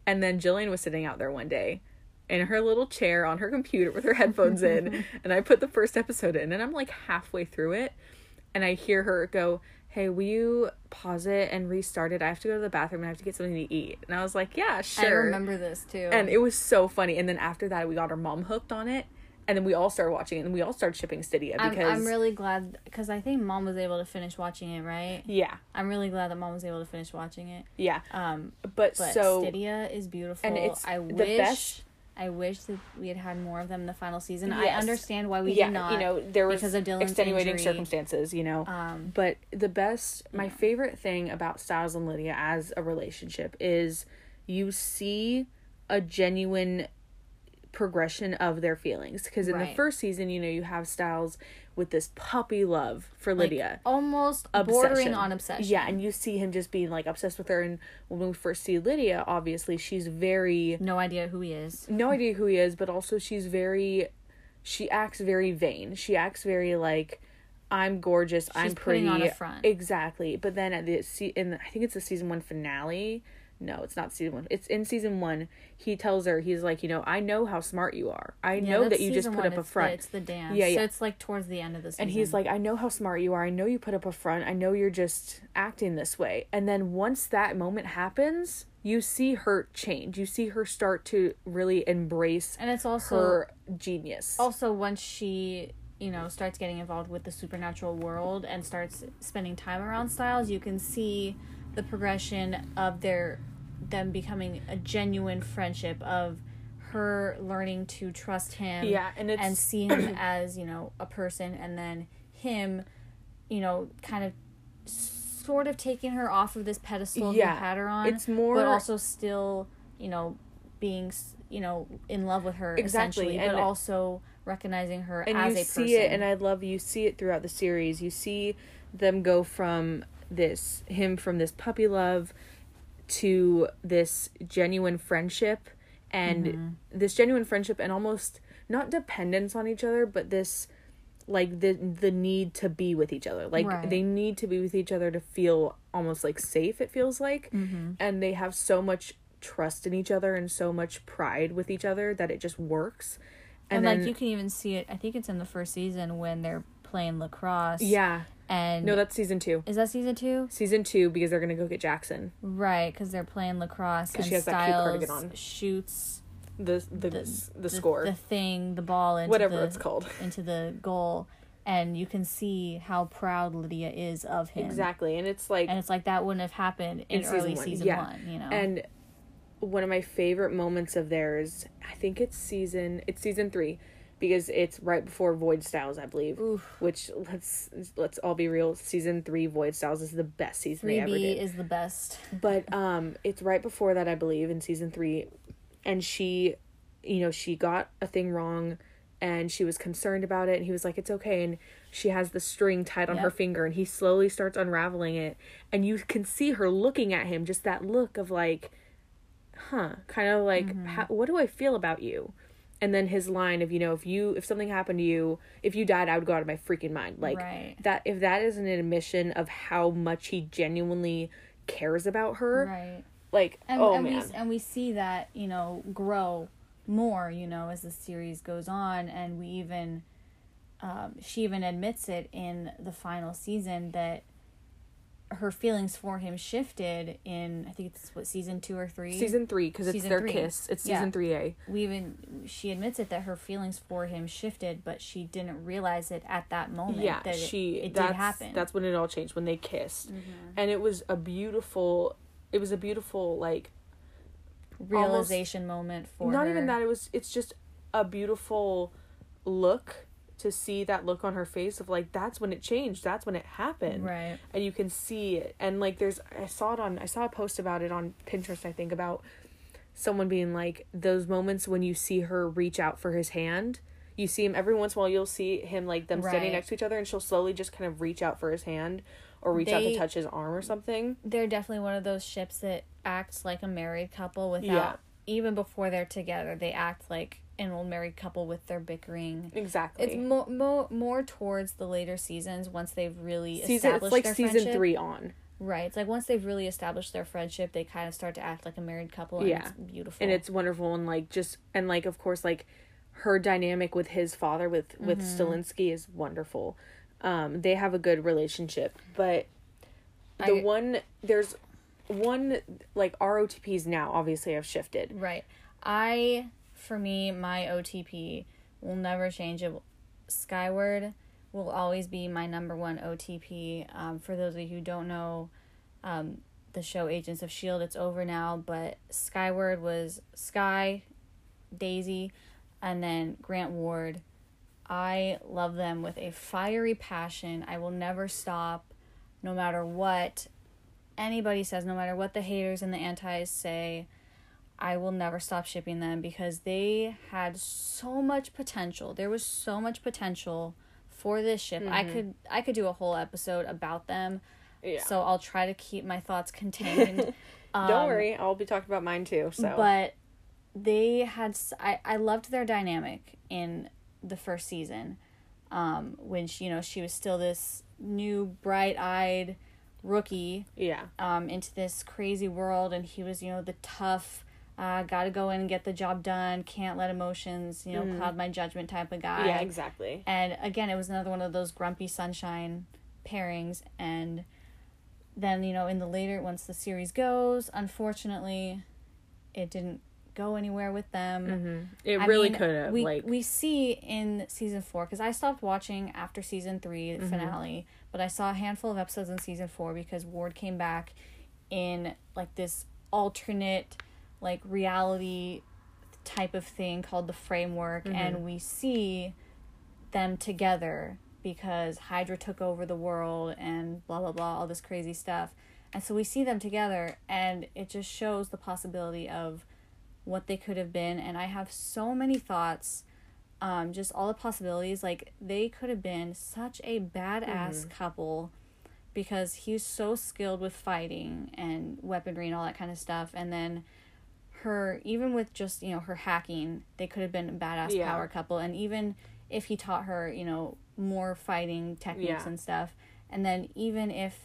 and then Jillian was sitting out there one day. In her little chair on her computer with her headphones in, [laughs] and I put the first episode in, and I'm like halfway through it, and I hear her go, Hey, will you pause it and restart it? I have to go to the bathroom and I have to get something to eat. And I was like, Yeah, sure. I remember this too. And it was so funny. And then after that, we got our mom hooked on it. And then we all started watching it and we all started shipping Stydia I'm, because. I'm really glad because I think mom was able to finish watching it, right? yeah, I'm really glad that mom was able to finish watching it. yeah. Um, But, but so. Stydia is beautiful. and it's I the wish best- I wish that we had had more of them in the final season. I understand why we yeah, did not. you know, there was because of Dylan's extenuating injury. circumstances, you know. Um, But the best, my favorite thing about Stiles and Lydia as a relationship is you see a genuine progression of their feelings. Because in the first season, you know, you have Stiles with this puppy love for like, Lydia. almost Obsession. bordering on obsession. Yeah, and you see him just being like obsessed with her. And when we first see Lydia, obviously she's very no idea who he is. no idea who he is, but also she's very she acts very vain. She acts very like I'm gorgeous, I'm pretty. putting on a front. Exactly. But then at the in I think it's the season 1 finale. No, it's not season 1. It's in season 1. He tells her he's like, you know, I know how smart you are. I Yeah, know that you just put one. up a It's the- front. it's the dance. Yeah, So yeah. it's like towards the end of the season. And he's like, I know how smart you are. I know you put up a front. I know you're just acting this way. And then once that moment happens, you see her change. You see her start to really embrace and it's also her genius. also once she you know starts getting involved with the supernatural world and starts spending time around stiles you can see the progression of their them becoming a genuine friendship of her learning to trust him Yeah, and and see him [clears throat] as you know a person and then him you know kind of sort of taking her off of this pedestal Yeah, he had her on it's more- but also still you know being you know in love with her Exactly, essentially and- but also recognizing her and as you a see person. it and i love you see it throughout the series. You see them go from this him from this puppy love to this genuine friendship and Mm-hmm. this genuine friendship and almost not dependence on each other but this like the the need to be with each other like Right. they need to be with each other to feel almost like safe it feels like Mm-hmm. and they have so much trust in each other and so much pride with each other that it just works and, and, then like you can even see it i think it's in the first season when they're playing lacrosse yeah and No, that's season two. is that season two Season two because they're gonna go get Jackson. right because they're playing lacrosse and she has that cute cardigan on. shoots The the the, score, the thing the ball into whatever the, it's called. [laughs] into the goal and you can see how proud lydia is of him Exactly, and it's like and it's like that wouldn't have happened in, In early season one, season yeah. one you know and one of my favorite moments of theirs. I think it's season it's season three because it's right before Void Stiles, I believe. Oof. Which let's let's all be real. Season three Void Stiles is the best season they ever 3b did. is the best but um it's right before that i believe in season three and she you know she got a thing wrong and she was concerned about it and he was like it's okay and she has the string tied on her finger and he slowly starts unraveling it and you can see her looking at him just that look of like huh kind of like Mm-hmm. how, what do i feel about you and then his line of you know if you if something happened to you if you died i would go out of my freaking mind. Like Right. that if that is an admission of how much he genuinely cares about her right. like and, oh and man. we and we see that you know grow more you know as the series goes on. And we even um, she even admits it in the final season that her feelings for him shifted in I think it's what season two or three. season three because it's their three. kiss it's Yeah. season 3a we even she admits it that her feelings for him shifted, but she didn't realize it at that moment. yeah that she it, that's did happen. Mm-hmm. that's when it all changed when they kissed and it was a beautiful it was a beautiful like realization moment for not her. even that it was it's just a beautiful look to see that look on her face of like that's when it changed that's when it happened right. and you can see it and like there's i saw it on i saw a post about it on pinterest i think about someone being like those moments when you see her reach out for his hand you see him every once in a while you'll see him like them standing next to each other and she'll slowly just kind of reach out for his hand or reach out to touch his arm or something They're definitely one of those ships that acts like a married couple without Yeah. Even before they're together. They act like an old married couple with their bickering. exactly It's more more more towards the later seasons once they've really season established it's like their season friendship. three on Right. It's like once they've really established their friendship, they kind of start to act like a married couple. And Yeah. It's beautiful. and it's wonderful and like just and like of course like her dynamic with his father with with Mm-hmm. Stilinski is wonderful. Um, they have a good relationship, but the I- one there's one like our OTPs now obviously have shifted. Right. I, for me, my OTP will never change. It. Skyward will always be my number one OTP. Um, for those of you who don't know, um, the show Agents of S.H.I.E.L.D., it's over now, but Skyward was Skye, Daisy, and then Grant Ward. I love them with a fiery passion. I will never stop, no matter what anybody says, no matter what the haters and the antis say. I will never stop shipping them because they had so much potential. There was so much potential for this ship. I could I could do a whole episode about them. Yeah. So I'll try to keep my thoughts contained. [laughs] Don't Um, worry, I'll be talking about mine too. So But they had I I loved their dynamic in the first season. Um when she, you know, she was still this new bright-eyed rookie yeah, um, into this crazy world, and he was, you know, the tough, uh, gotta go in and get the job done, can't let emotions, you know, cloud my judgment type of guy. Yeah, exactly. And again, it was another one of those grumpy sunshine pairings, and then you know, in the later once the series goes, unfortunately, it didn't go anywhere with them. It I really could have We like we see in season four because I stopped watching after season 3 Mm-hmm. finale, but I saw a handful of episodes in season four because Ward came back in like this alternate like reality type of thing called the framework, Mm-hmm. and we see them together because Hydra took over the world and blah blah blah all this crazy stuff. And so we see them together and it just shows the possibility of what they could have been and I have so many thoughts um just all the possibilities like they could have been such a badass couple because he's so skilled with fighting and weaponry and all that kind of stuff and then her even with just you know her hacking they could have been a badass Yeah. power couple and even if he taught her you know more fighting techniques Yeah. and stuff and then even if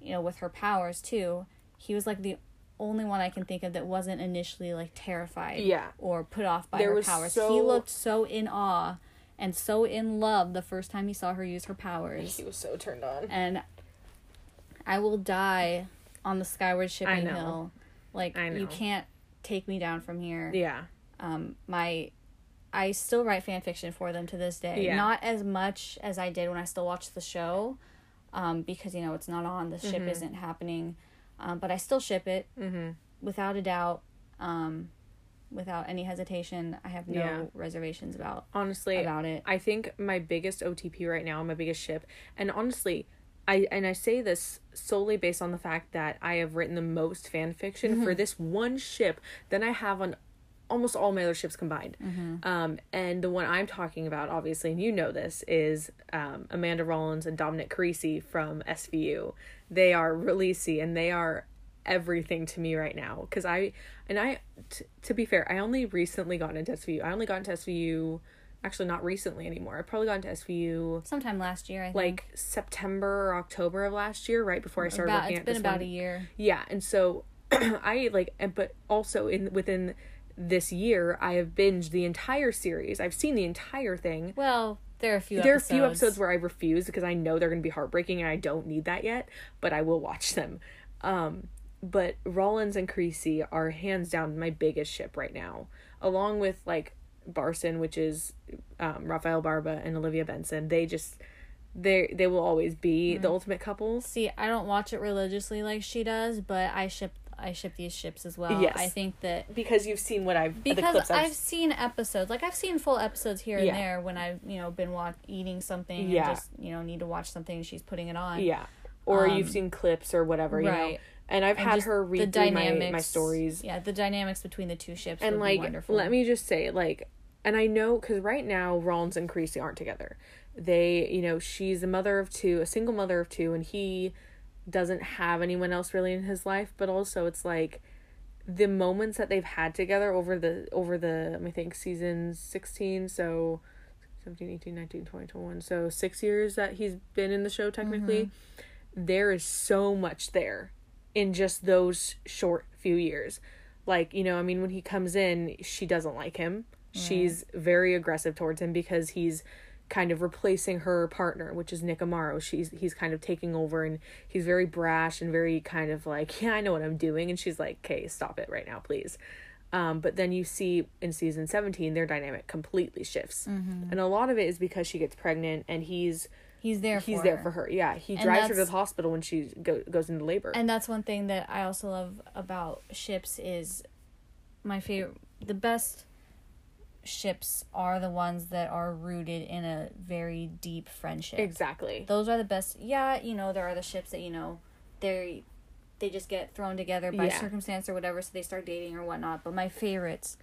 you know with her powers too he was like the only one i can think of that wasn't initially like terrified Yeah. or put off by There her powers so- he looked so in awe and so in love the first time he saw her use her powers he was so turned on. and I will die on the Skyward Shipping. Hill. Like I you can't take me down from here. Yeah. Um, my I still write fan fiction for them to this day. Yeah. Not as much as I did when I still watched the show, um, because you know it's not on. The Mm-hmm. ship isn't happening, um, but I still ship it Mm-hmm. without a doubt. Um, without any hesitation, I have no Yeah. reservations about Honestly, about it. I think my biggest OTP right now, my biggest ship, and honestly, I and I say this solely based on the fact that I have written the most fan fiction for this one ship than I have on almost all my other ships combined. Um, and the one I'm talking about, obviously, and you know this, is um, Amanda Rollins and Dominic Carisi from SVU. They are rollisi and they are everything to me right now because I and I t- to be fair I only recently got into SVU I only got into SVU actually not recently anymore I probably got into SVU Sometime last year, I think. like September or October of last year right before I started about, working it's at been this about one. a year. yeah and so [clears throat] I like, and but also in within this year, I have binged the entire series. I've seen the entire thing. Well, there are a few. There are a few episodes where I refuse because I know they're going to be heartbreaking and I don't need that yet, but I will watch them. Um, but Rollins and Carisi are hands down my biggest ship right now, along with like Barson, which is um, Rafael Barba and Olivia Benson. They just they they will always be Mm-hmm. the ultimate couple. See, I don't watch it religiously like she does, but I ship I ship these ships as well. Yes. I think that because you've seen what I've the because clips I've seen episodes, like I've seen full episodes here and Yeah. there when I've you know been wa- eating something Yeah. and just you know need to watch something and she's putting it on. yeah, or Um, you've seen clips or whatever, you know. right. And I've And had her read through my, my stories. Yeah, the dynamics between the two ships and like let me just say like and i know because right now rollins and carisi aren't together they you know she's a mother of two a single mother of two and he doesn't have anyone else really in his life but also it's like the moments that they've had together over the over the i think season 16 so 17 18 19 20 21 so six years that he's been in the show technically mm-hmm. there is so much there in just those short few years. Like you know i mean when he comes in she doesn't like him. She's very aggressive towards him because he's kind of replacing her partner which is nick amaro. She's he's kind of taking over and he's very brash and very kind of like [laughs] yeah i know what i'm doing. And she's like okay stop it right now please. Um, but then you see in season 17 their dynamic completely shifts. And a lot of it is because she gets pregnant and he's he's there. he's for there her. for her. Yeah he And drives her to the hospital when she go, goes into labor. And that's one thing that I also love about ships is my favorite the best ships are the ones that are rooted in a very deep friendship. exactly Those are the best. Yeah, you know, there are the ships that, you know, they they just get thrown together by Yeah. circumstance or whatever so they start dating or whatnot, but my favorites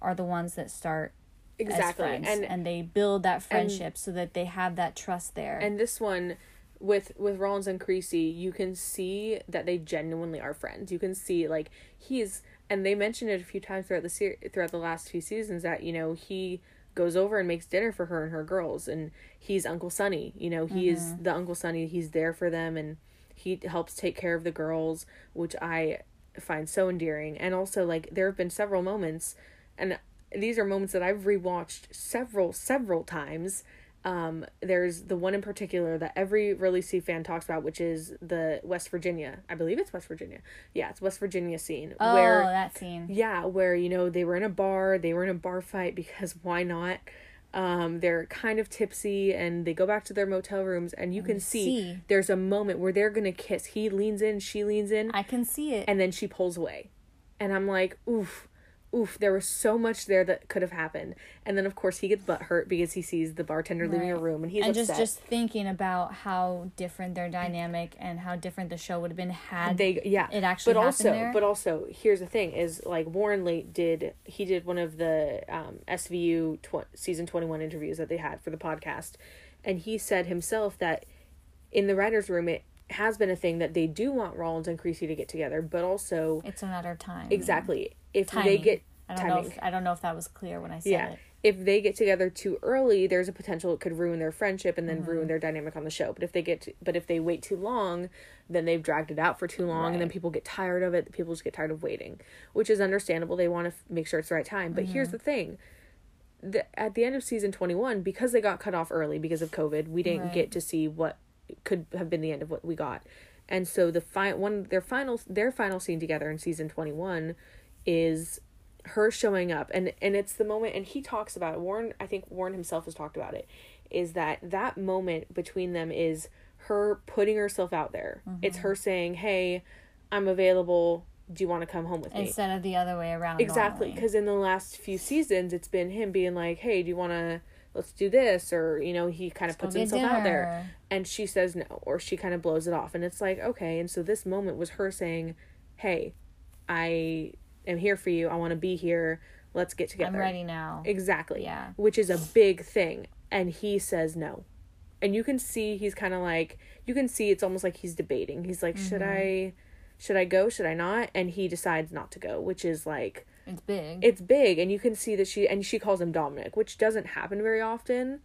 are the ones that start exactly friends and and, they build that friendship so that they have that trust there. and this one with with Rollins and Carisi, you can see that they genuinely are friends. You can see like he's and they mentioned it a few times throughout the ser- throughout the last few seasons that you know he goes over and makes dinner for her and her girls and he's Uncle Sonny. You know, he is mm-hmm. the Uncle Sonny. He's there for them and he helps take care of the girls, which I find so endearing. And also like there have been several moments and these are moments that I've rewatched several several times. Um, there's the one in particular that every Rollisi fan talks about, which is the West Virginia. I believe it's West Virginia. Yeah, it's West Virginia scene oh, where that scene. yeah, where you know they were in a bar, they were in a bar fight because why not? Um, they're kind of tipsy and they go back to their motel rooms and you can see, see. there's a moment where they're gonna kiss. He leans in, she leans in, I can see it. and then she pulls away. And I'm like, oof, oof, there was so much there that could have happened. And then of course he gets butt hurt because he sees the bartender leaving a room and he's and upset. just just thinking about how different their dynamic and how different the show would have been had they yeah it actually but also there. but also here's the thing is like warren leight did he did one of the um svu tw- season 21 interviews that they had for the podcast and he said himself that in the writers room it has been a thing that they do want rollins and carisi to get together but also it's a matter of time. exactly if Timing. they get I don't know timing if I don't know if that was clear when I said yeah it. if they get together too early there's a potential it could ruin their friendship and then Mm-hmm. ruin their dynamic on the show but if they get to, but if they wait too long then they've dragged it out for too long and then people get tired of it people just get tired of waiting which is understandable they want to f- make sure it's the right time but here's Mm-hmm. the thing the, at the end of season 21 because they got cut off early because of covid we didn't Right. get to see what could have been the end of what we got. And so the fi- one their final their final scene together in season 21 is her showing up. And and it's the moment and he talks about it. Warren i think warren himself has talked about it is that that moment between them is her putting herself out there. It's Mm-hmm. her saying hey i'm available. Do you want to come home with me? Instead of the other way around. exactly because in the last few seasons it's been him being like hey do you want to let's do this or you know he kind of puts himself out there. and she says no or she kind of blows it off and it's like okay. And so this moment was her saying hey i am here for you. I want to be here. Let's get together. I'm ready now. exactly. Yeah. which is a big thing. And he says no. And you can see he's kind of like you can see it's almost like he's debating. He's like should Mm-hmm. i should i go? Should i not? And he decides not to go which is like It's big. it's big and you can see that she and she calls him Dominic, which doesn't happen very often,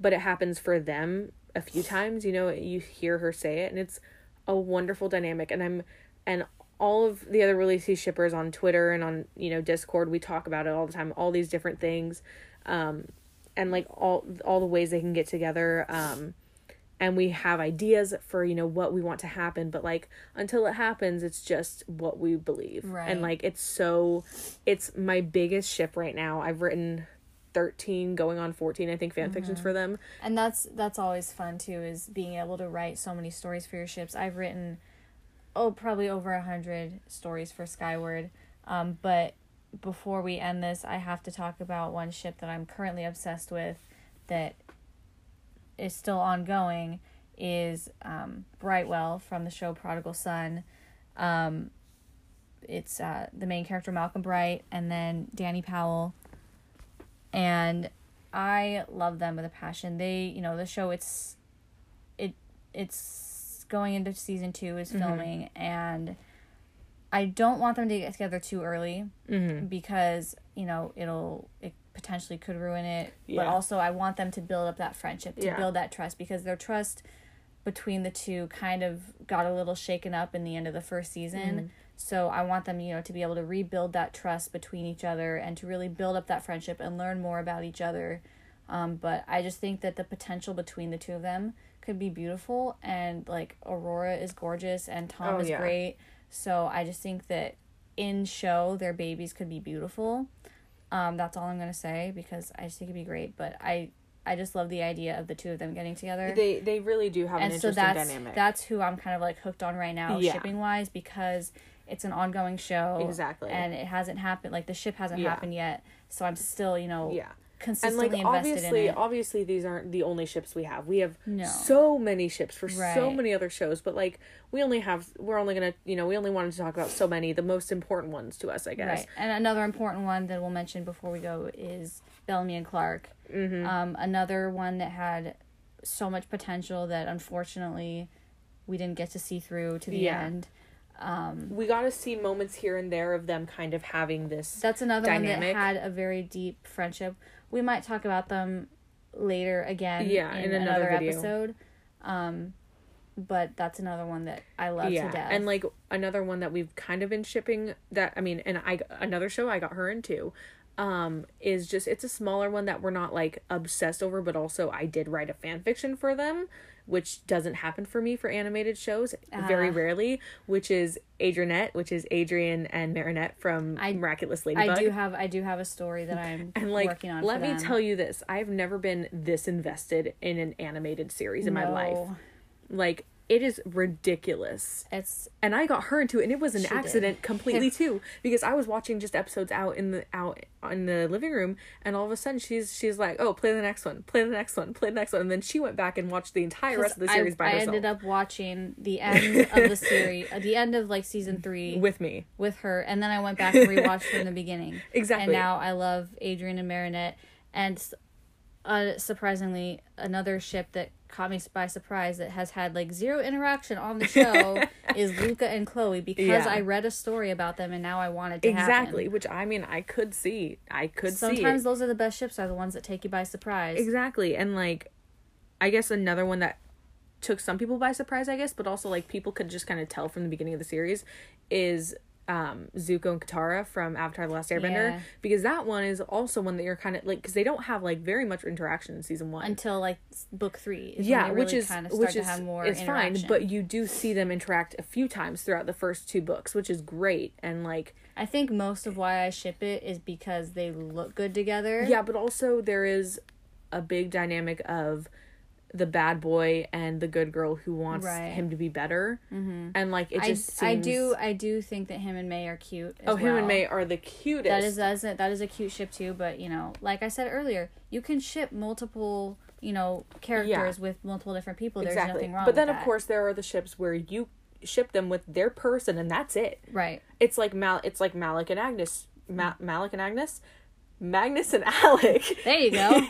but it happens for them a few times, you know, you hear her say it and it's a wonderful dynamic and I'm and all of the other releasee shippers on Twitter and on you know Discord, we talk about it all the time. All these different things, um, and like all all the ways they can get together. Um, and we have ideas for you know what we want to happen but like until it happens it's just what we believe. Right. and like it's so it's my biggest ship right now. I've written 13 going on 14 i think fan fictions for them. And that's that's always fun too is being able to write so many stories for your ships. I've written oh probably over a hundred stories for skyward um, but before we end this i have to talk about one ship that i'm currently obsessed with that is still ongoing is um, brightwell from the show prodigal son um, it's uh, the main character malcolm bright and then dani powell and I love them with a passion. They, you know, the show it's it it's going into season 2 is filming and I don't want them to get together too early mm-hmm. because, you know, it'll it potentially could ruin it. But also I want them to build up that friendship, to Yeah. build that trust because their trust between the two kind of got a little shaken up in the end of the first season. So I want them, you know, to be able to rebuild that trust between each other and to really build up that friendship and learn more about each other. Um, but I just think that the potential between the two of them could be beautiful and like Aurora is gorgeous and Tom Oh, is yeah. great. So I just think that in show their babies could be beautiful. Um, that's all I'm gonna say because I just think it'd be great. But I I just love the idea of the two of them getting together they they really do have an so interesting that's dynamic that's who I'm kind of like hooked on right now, Yeah. shipping wise, because it's an ongoing show. Exactly. And it hasn't happened like the ship hasn't Yeah. happened yet. So I'm still, you know, yeah and like invested obviously obviously these aren't the only ships we have we have No. so many ships for so many other shows but like we only have we're only gonna you know we only wanted to talk about so many the most important ones to us i guess Right. And another important one that we'll mention before we go is Bellamy and Clarke. mm-hmm. Um, another one that had so much potential that unfortunately we didn't get to see through to the Yeah. end. Um, we got to see moments here and there of them kind of having this That's another dynamic. one that had a very deep friendship. We might talk about them later again Yeah, in, in another another, episode. Um, but that's another one that I love yeah to death. and like another one that we've kind of been shipping that i mean and i another show i got her into um is just it's a smaller one that we're not like obsessed over but also i did write a fan fiction for them which doesn't happen for me for animated shows very Ah. rarely which is adrienette which is adrien and marinette from I- miraculous ladybug I do have I do have a story that I'm [laughs] and like working on. let me them. tell you this i've never been this invested in an animated series in my life like it is ridiculous It's and I got her into it, and it was an She did. accident completely [laughs] too because I was watching just episodes out in the out in the living room, and all of a sudden she's she's like, "Oh, play the next one, play the next one, play the next one," and then she went back and watched the entire rest of the series I, by I herself I ended up watching the [laughs] end of the series, uh, the end of like season three with me. with her, and then I went back and [laughs] rewatched from the beginning. Exactly. And now I love Adrien and Marinette, and uh, surprisingly, another ship that caught me by surprise that has had like zero interaction on the show [laughs] is Luka and Chloe because Yeah. I read a story about them and now I want it to Exactly, happen. which I mean, I could see, I could see Sometimes those are the best ships are the ones that take you by surprise. exactly, and like, I guess another one that took some people by surprise, I guess, but also like people could just kind of tell from the beginning of the series is um Zuko and Katara from Avatar: The Last Airbender Yeah. because that one is also one that you're kind of like because they don't have like very much interaction in season one. Until like book three, yeah, they which is kind of start which to is have more. it's fine, but you do see them interact a few times throughout the first two books, which is great and like I think most of why I ship it is because they look good together. yeah, but also there is a big dynamic of the bad boy and the good girl who wants Right. him to be better, mm-hmm. and like it I, just I seems- do I do think that him and Mai are cute. Oh, him and. Mai are the cutest. That is that is a, that is a cute ship too. But you know, like I said earlier, you can ship multiple you know characters with multiple different people. There's exactly. nothing wrong. but then of that. course there are the ships where you ship them with their person and that's it. right? It's like Mal. It's like Malik and Agnes. Ma- Malik and Agnes. Magnus and Alec. There you go.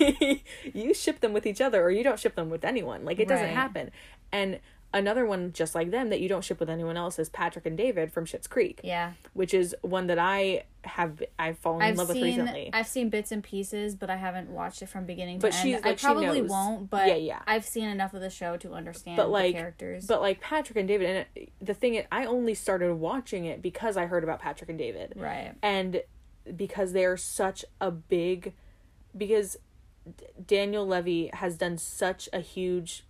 [laughs] you ship them with each other, or you don't ship them with anyone. Like it doesn't Right. happen. And another one just like them that you don't ship with anyone else is Patrick and David from Schitt's Creek, Yeah. which is one that I have I've fallen in I've love with recently. I've seen bits and pieces, but I haven't watched it from beginning But to she's, end. I like, she probably won't, but Yeah, yeah. I've seen enough of the show to understand but like the characters. but like Patrick and David and it, the thing is, I only started watching it because I heard about Patrick and David. right. and because they're such a big because D- Daniel Levy has done such a huge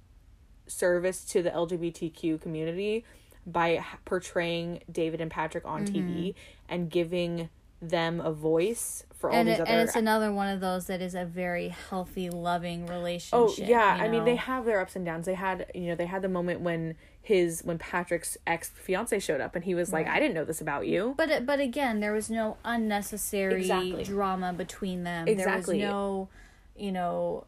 service to the LGBTQ community by portraying David and Patrick on TV mm-hmm. and giving them a voice for all And, these it, other and it's another one of those that is a very healthy, loving relationship. Oh yeah, you I mean they have their ups and downs. They had you know they had the moment when his when Patrick's ex fiance showed up and he was like, Right. I didn't know this about you. But it, but again, there was no unnecessary Exactly. drama between them. Exactly. There was no, you know,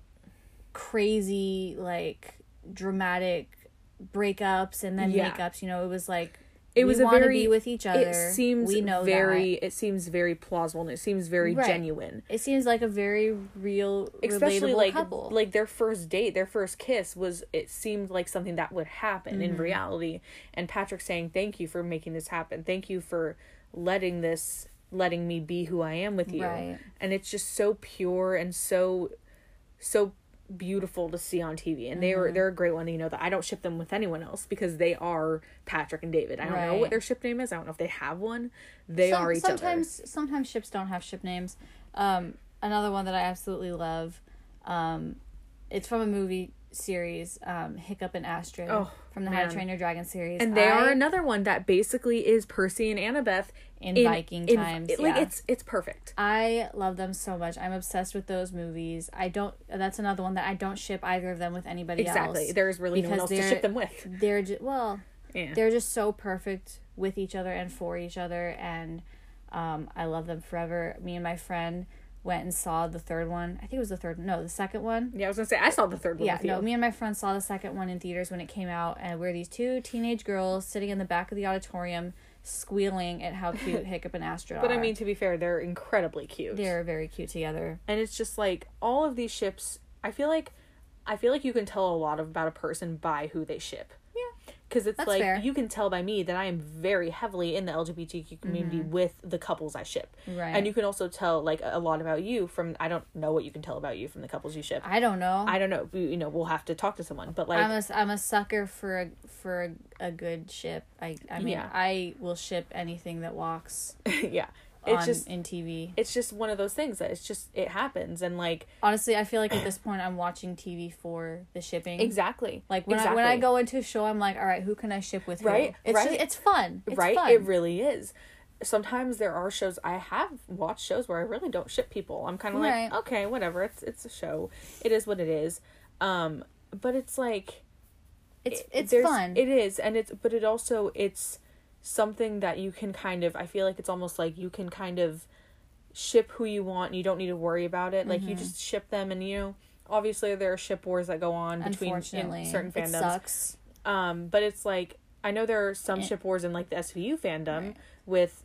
crazy like dramatic breakups and then Yeah. makeups. You know, it was like It we was a very with each other. It seems we know very. that. It seems very plausible and it seems very Right. genuine. It seems like a very real, Especially like couple. like their first date, their first kiss was. It seemed like something that would happen Mm-hmm. in reality. And Patrick saying, "Thank you for making this happen. Thank you for letting this, letting me be who I am with you." Right. And it's just so pure and so, so beautiful to see on TV. And they Mm-hmm. were they're a great one. You know that I don't ship them with anyone else because they are Patrick and David. I don't know what their ship name is. I don't know if they have one. They Some- are each sometimes sometimes ships don't have ship names. Um, another one that I absolutely love. Um, it's from a movie series, um, Hiccup and Astrid Oh, from the How to. Train Your Dragon series, and they are another one that basically is Percy and Annabeth In Viking times, it- like yeah. it's it's perfect. I love them so much. I'm obsessed with those movies. I don't. That's another one that I don't ship either of them with anybody Exactly. else. There's really no one else to ship them with. They're just well, Yeah. they're just so perfect with each other and for each other, and um, I love them forever. Me and my friend went and saw the third one. I think it was the third. No, the second one. Yeah, I was gonna say I saw the third one Yeah, no, me and my friend saw the second one in theaters when it came out, and we're these two teenage girls sitting in the back of the auditorium, squealing at how cute [laughs] Hiccup and Astrid but are. I mean, to be fair, they're incredibly cute. they're very cute together. and it's just like all of these ships. I feel like, I feel like you can tell a lot about a person by who they ship. Because it's That's like fair. you can tell by me that I am very heavily in the LGBTQ community with the couples I ship. Mm-hmm. Right. And you can also tell like a lot about you from I don't know what you can tell about you from the couples you ship. I don't know. I don't know. You know, we'll have to talk to someone. But like, I'm a I'm a sucker for a for a, a good ship. I I mean Yeah. I will ship anything that walks [laughs] yeah, on it's just in TV. it's just one of those things that it's just it happens and like Honestly, I feel like at this point I'm watching TV for the shipping. exactly Like when exactly. I when I go into a show, I'm like, all right, who can I ship with? who? Right, It's right. Just, it's fun. It's right Fun. it really is. Sometimes there are shows I have watched shows where I really don't ship people. I'm kind of Right. like okay, whatever. It's it's a show. It is what it is. Um, but it's like it's it- it's fun. It is, and it's but it also it's something that you can kind of. I feel like it's almost like you can kind of ship who you want. and You don't need to worry about it. Like you Mm-hmm. just ship them, and you know, obviously there are ship wars that go on between you know, Unfortunately, certain it fandoms. sucks. Um, but it's like I know there are some Eh. ship wars in like the SVU fandom Right. with,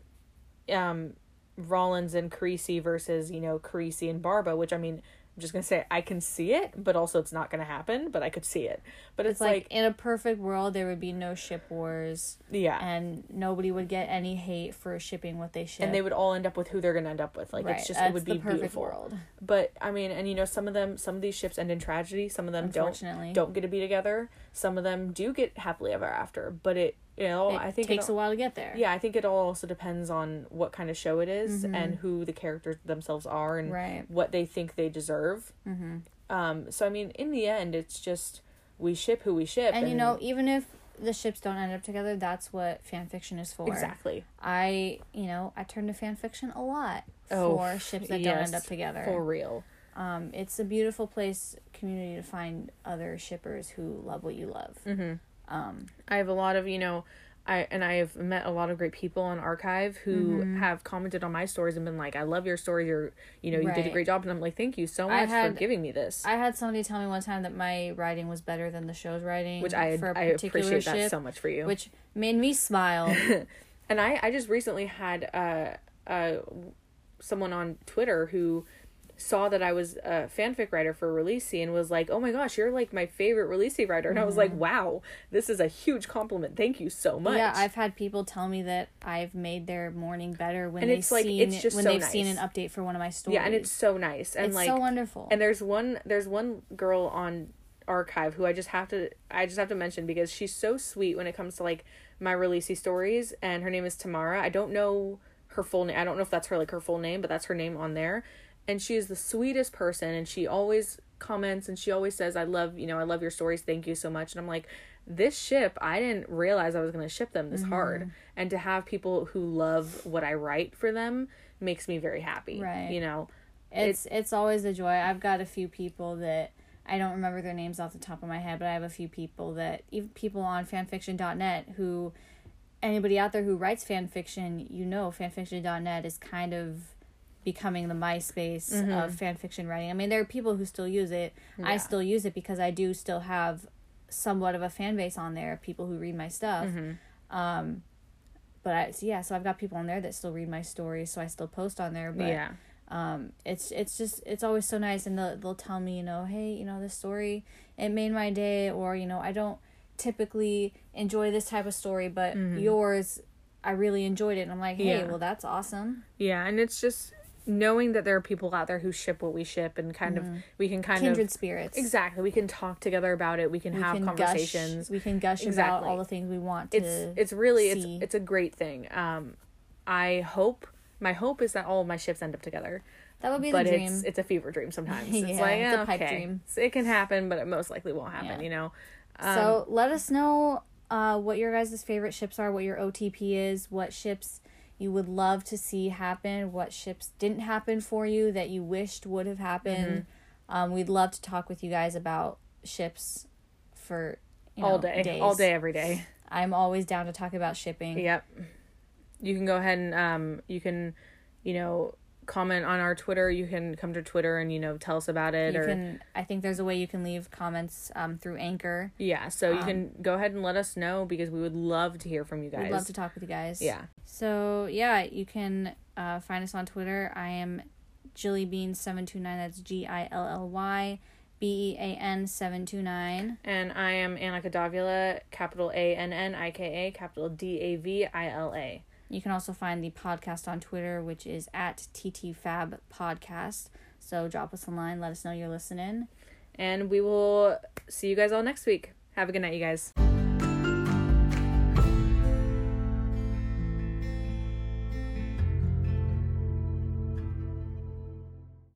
um, Rollins and Carisi versus you know Carisi and Barba, which I mean. I'm just gonna say I can see it, but also it's not gonna happen. But I could see it. But it's, It's like, like in a perfect world, there would be no ship wars, yeah, and nobody would get any hate for shipping what they ship. and they would all end up with who they're gonna end up with. Like right. it's just That's it would be perfect beautiful. world. But I mean, and you know, some of them, some of these ships end in tragedy. Some of them don't don't get to be together. Some of them do get happily ever after. But it, you know, it I think takes it, a while to get there. yeah, I think it all also depends on what kind of show it is Mhm. and who the characters themselves are and Right. what they think they deserve. Mm-hmm. Um, so I mean, in the end, it's just we ship who we ship, And you know, even if the ships don't end up together, that's what fan fiction is for. exactly I, you know, I turn to fan fiction a lot Oh, for ships that don't end up together. for real. Um, it's a beautiful place, community to find other shippers who love what you love. Mm-hmm. Um, I have a lot of you know, I and I have met a lot of great people on Archive who Mhm. have commented on my stories and been like, "I love your story. You're you know you did a great job." And I'm like, "Thank you so much had- for giving me this." I had somebody tell me one time that my writing was better than the show's writing, which I for a I particular appreciate ship, that so much for you. which made me smile. [laughs] and I I just recently had uh uh someone on Twitter who saw that I was a fanfic writer for Rollisi and was like, "Oh my gosh, you're like my favorite Rollisi writer," and I was like, "Wow, this is a huge compliment. Thank you so much." Mm-hmm. Yeah, I've had people tell me that I've made their morning better when And they've like, seen it's just when so they've seen an update for one of my stories. yeah, and it's so nice and it's like so wonderful. And there's one there's one girl on archive who I just have to I just have to mention because she's so sweet when it comes to like my rollisi stories and her name is Tamara. I don't know her full name. I don't know if that's her like her full name, but that's her name on there. And she is the sweetest person and she always comments and she always says I love, you know, I love your stories. Thank you so much. And I'm like this ship, I didn't realize I was going to ship them this hard. Mm-hmm. And to have people who love what I write for them makes me very happy. Right. You know. it's it's always a joy. I've got a few people that I don't remember their names off the top of my head, but I have a few people that even people on fanfiction.net who anybody out there who writes fanfiction, you know fanfiction.net is kind of becoming the MySpace of fanfiction writing. I mean, there are people who still use it. I still use it because I do still have somewhat of a fan base on there, people who read my stuff. Um but I so yeah, so I've got people on there that still read my stories, so I still post on there, but yeah. um it's it's just it's always so nice and they'll, they'll tell me you know hey you know this story it made my day or you know i don't typically enjoy this type of story but yours i really enjoyed it and i'm like hey Yeah. well that's awesome Yeah, and it's just knowing that there are people out there who ship what we ship and kind of we can kind kindred of spirits exactly we can talk together about it. We can we have can conversations. gush, we can gush about all the things we want to it's it's really see. it's it's a great thing. Um, I hope my hope is that all of my ships end up together. that would be but the dream it's it's a fever dream sometimes. [laughs] Yeah, it's like it's a pipe okay. dream. So it can happen, but it most likely won't happen. Yeah. You know. Um, so let us know uh, what your guys' favorite ships are, what your OTP is, what ships you would love to see happen, what ships didn't happen for you that you wished would have happened. Mm-hmm. Um, we'd love to talk with you guys about ships for you know, all day, days. all day, every day. I'm always down to talk about shipping. Yep. You can go ahead and um you can, you know, comment on our Twitter. You can come to Twitter and you know tell us about it You or can. I think there's a way you can leave comments um, through Anchor. yeah. So you can go ahead and let us know because we would love to hear from you guys. We'd love to talk with you guys. Yeah. So yeah, you can uh, find us on Twitter. I am Gillybean seven two nine. That's G I L L Y B E A N seven two nine. And I am Annika Davila, capital A N N I K A, capital D A V I L A. You can also find the podcast on Twitter, which is at TTFab Podcast. So drop us a line, let us know you're listening. And we will see you guys all next week. Have a good night, you guys.